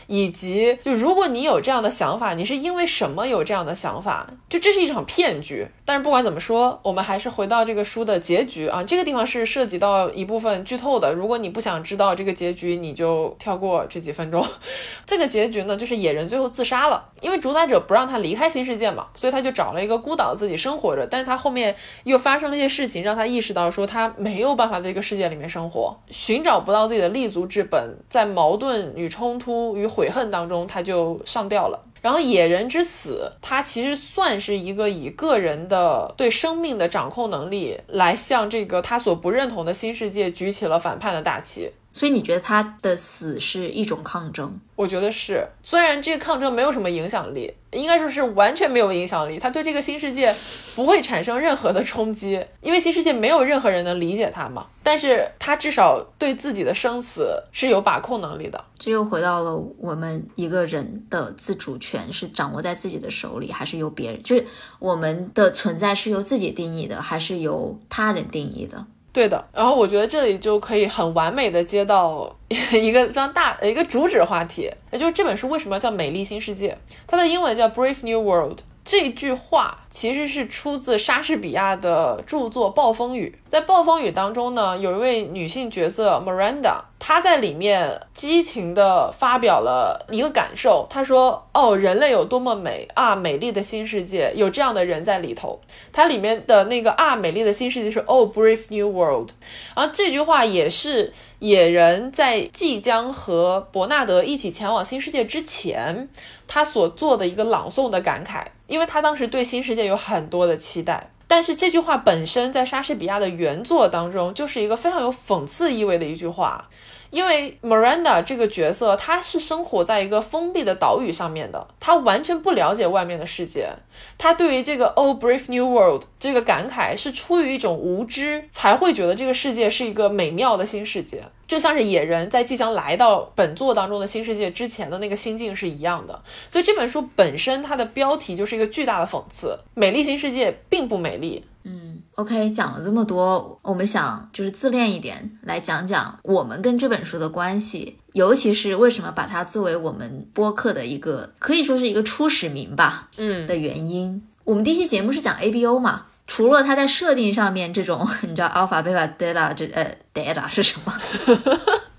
以及就如果你有这样的想法，你是因为什么有这样的想法？就这是一场骗局。但是不管怎么说，我们还是回到这个书的结局啊，这个地方是涉及到一部分剧透的。如果你不想知道这个结局，你就跳过这几分钟。[LAUGHS] 这个结局呢，就是野人最后自杀了，因为主宰者不让他离开新世界嘛，所以他就找了一个孤岛自己生活着。但是他后面。又发生了一些事情，让他意识到说他没有办法在这个世界里面生活，寻找不到自己的立足之本，在矛盾与冲突与悔恨当中，他就上吊了。然后野人之死，他其实算是一个以个人的对生命的掌控能力来向这个他所不认同的新世界举起了反叛的大旗。所以你觉得他的死是一种抗争？我觉得是，虽然这个抗争没有什么影响力，应该说是完全没有影响力，他对这个新世界不会产生任何的冲击，因为新世界没有任何人能理解他嘛。但是他至少对自己的生死是有把控能力的。这又回到了我们一个人的自主权是掌握在自己的手里，还是由别人？就是我们的存在是由自己定义的，还是由他人定义的？对的，然后我觉得这里就可以很完美的接到 [LAUGHS] 一个非常大一个主旨话题，也就是这本书为什么叫《美丽新世界》？它的英文叫《Brave New World》。这句话其实是出自莎士比亚的著作《暴风雨》。在《暴风雨》当中呢，有一位女性角色 Miranda，她在里面激情地发表了一个感受。她说：“哦，人类有多么美啊！美丽的新世界，有这样的人在里头。”它里面的那个啊，美丽的新世界是 Oh, brave new world。而这句话也是野人在即将和伯纳德一起前往新世界之前，他所做的一个朗诵的感慨。因为他当时对新世界有很多的期待，但是这句话本身在莎士比亚的原作当中就是一个非常有讽刺意味的一句话。因为 Miranda 这个角色，他是生活在一个封闭的岛屿上面的，他完全不了解外面的世界。他对于这个 Oh brave new world 这个感慨，是出于一种无知，才会觉得这个世界是一个美妙的新世界，就像是野人在即将来到本作当中的新世界之前的那个心境是一样的。所以这本书本身它的标题就是一个巨大的讽刺：美丽新世界并不美丽。嗯，OK，讲了这么多，我们想就是自恋一点，来讲讲我们跟这本书的关系。尤其是为什么把它作为我们播客的一个可以说是一个初始名吧，嗯的原因。我们第一期节目是讲 ABO 嘛，除了它在设定上面这种，[LAUGHS] 你知道 alpha、beta、delta 这呃 delta 是什么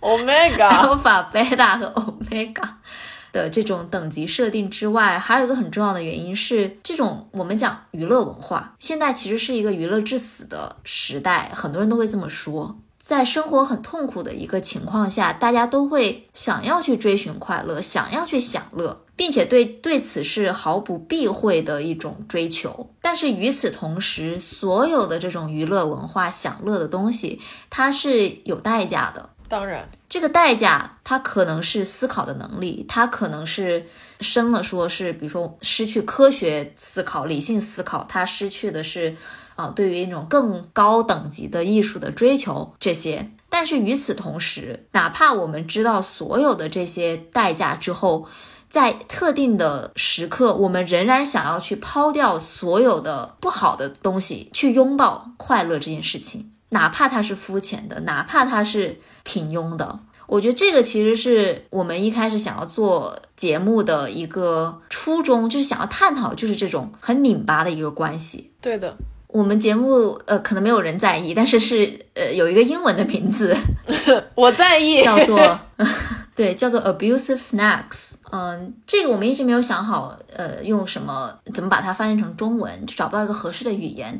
，omega，？alpha、[LAUGHS] beta 和 omega 的这种等级设定之外，还有一个很重要的原因是，这种我们讲娱乐文化，现在其实是一个娱乐至死的时代，很多人都会这么说。在生活很痛苦的一个情况下，大家都会想要去追寻快乐，想要去享乐，并且对对此是毫不避讳的一种追求。但是与此同时，所有的这种娱乐文化、享乐的东西，它是有代价的。当然，这个代价，它可能是思考的能力，它可能是深了说是，比如说失去科学思考、理性思考，它失去的是啊、对于那种更高等级的艺术的追求这些。但是与此同时，哪怕我们知道所有的这些代价之后，在特定的时刻，我们仍然想要去抛掉所有的不好的东西，去拥抱快乐这件事情，哪怕它是肤浅的，哪怕它是平庸的。我觉得这个其实是我们一开始想要做节目的一个初衷，就是想要探讨，就是这种很拧巴的一个关系。对的，我们节目呃可能没有人在意，但是是呃有一个英文的名字，[LAUGHS] 我在意，[LAUGHS] 叫做 [LAUGHS] 对，叫做 abusive snacks。嗯，这个我们一直没有想好，呃，用什么怎么把它翻译成中文，就找不到一个合适的语言。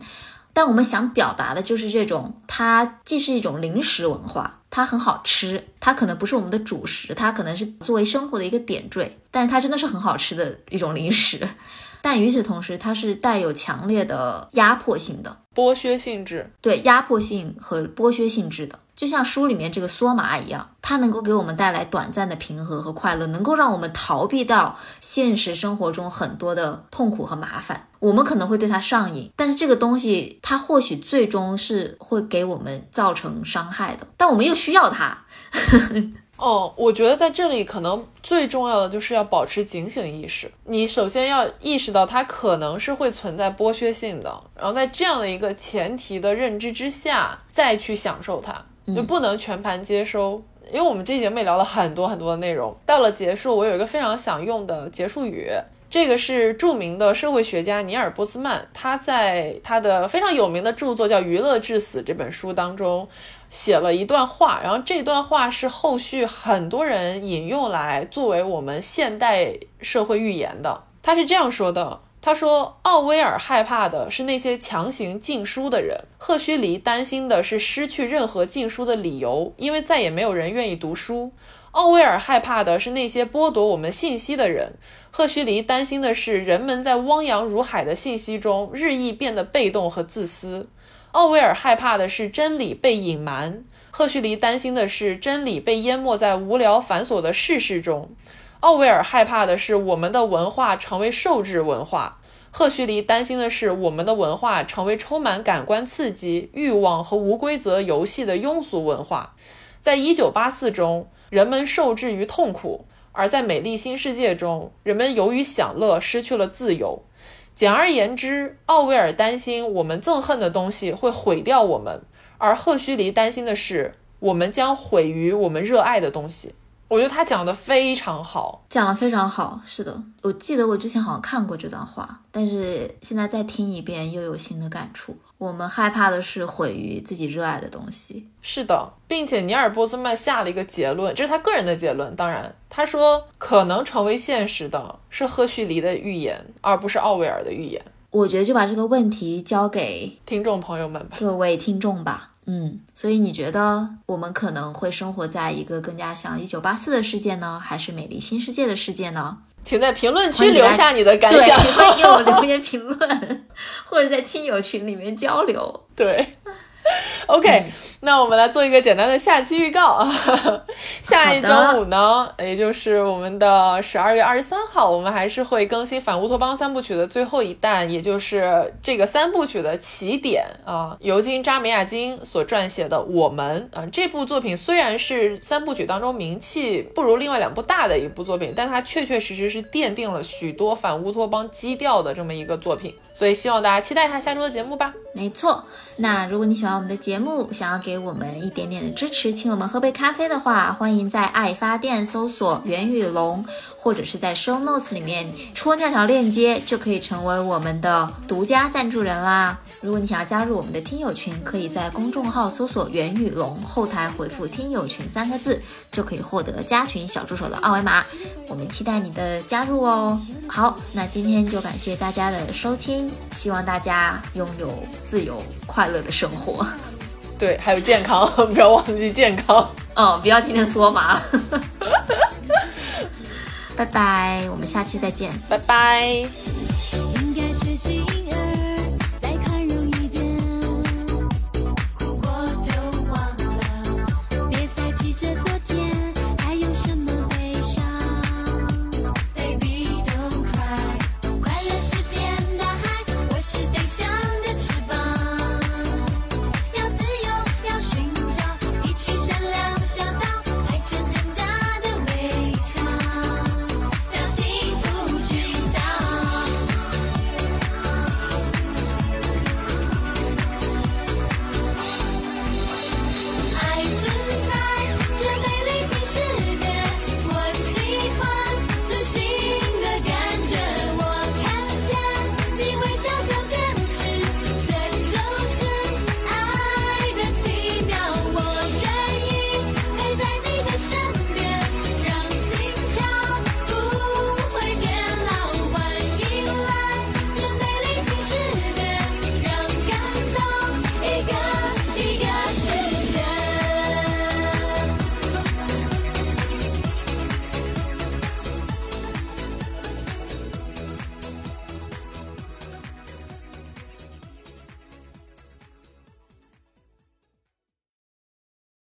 但我们想表达的就是这种，它既是一种零食文化，它很好吃，它可能不是我们的主食，它可能是作为生活的一个点缀，但是它真的是很好吃的一种零食。但与此同时，它是带有强烈的压迫性的，剥削性质，对压迫性和剥削性质的，就像书里面这个梭麻一样，它能够给我们带来短暂的平和和快乐，能够让我们逃避到现实生活中很多的痛苦和麻烦。我们可能会对它上瘾，但是这个东西它或许最终是会给我们造成伤害的，但我们又需要它。[LAUGHS] 哦，我觉得在这里可能最重要的就是要保持警醒意识。你首先要意识到它可能是会存在剥削性的，然后在这样的一个前提的认知之下，再去享受它，就不能全盘接收。因为我们这节目也聊了很多很多的内容，到了结束，我有一个非常想用的结束语。这个是著名的社会学家尼尔波兹曼，他在他的非常有名的著作叫《娱乐至死》这本书当中写了一段话，然后这段话是后续很多人引用来作为我们现代社会预言的。他是这样说的：“他说，奥威尔害怕的是那些强行禁书的人，赫胥黎担心的是失去任何禁书的理由，因为再也没有人愿意读书。”奥威尔害怕的是那些剥夺我们信息的人，赫胥黎担心的是人们在汪洋如海的信息中日益变得被动和自私。奥威尔害怕的是真理被隐瞒，赫胥黎担心的是真理被淹没在无聊繁琐的世事中。奥威尔害怕的是我们的文化成为受制文化，赫胥黎担心的是我们的文化成为充满感官刺激、欲望和无规则游戏的庸俗文化。在一九八四中，人们受制于痛苦；而在美丽新世界中，人们由于享乐失去了自由。简而言之，奥威尔担心我们憎恨的东西会毁掉我们，而赫胥黎担心的是我们将毁于我们热爱的东西。我觉得他讲的非常好，讲的非常好，是的，我记得我之前好像看过这段话，但是现在再听一遍又有新的感触。我们害怕的是毁于自己热爱的东西。是的，并且尼尔波兹曼下了一个结论，这是他个人的结论。当然，他说可能成为现实的是赫胥黎的预言，而不是奥威尔的预言。我觉得就把这个问题交给听众朋友们吧。各位听众吧。嗯，所以你觉得我们可能会生活在一个更加像一九八四的世界呢，还是美丽新世界的世界呢？请在评论区留下你的感对，想。欢迎给我留言评论，[LAUGHS] 或者在听友群里面交流。对 [LAUGHS] OK，、那我们来做一个简单的下期预告啊。[LAUGHS] 下一周五呢，也就是我们的十二月二十三号，我们还是会更新反乌托邦三部曲的最后一弹，也就是这个三部曲的起点啊。尤金·扎梅亚金所撰写的《我们》啊，这部作品虽然是三部曲当中名气不如另外两部大的一部作品，但它确确实实是奠定了许多反乌托邦基调的这么一个作品。所以希望大家期待一下下周的节目吧。没错，那如果你喜欢我们的节目，想要给我们一点点的支持，请我们喝杯咖啡的话，欢迎在爱发电搜索“袁宇龙”，或者是在 Show Notes 里面戳那条链接，就可以成为我们的独家赞助人啦。如果你想要加入我们的听友群，可以在公众号搜索“袁宇龙”，后台回复“听友群”三个字，就可以获得加群小助手的二维码。我们期待你的加入哦。好，那今天就感谢大家的收听，希望大家拥有。自由快乐的生活，对，还有健康，[LAUGHS] 不要忘记健康。哦，不要天天说嘛。[LAUGHS] 拜拜，我们下期再见。拜拜。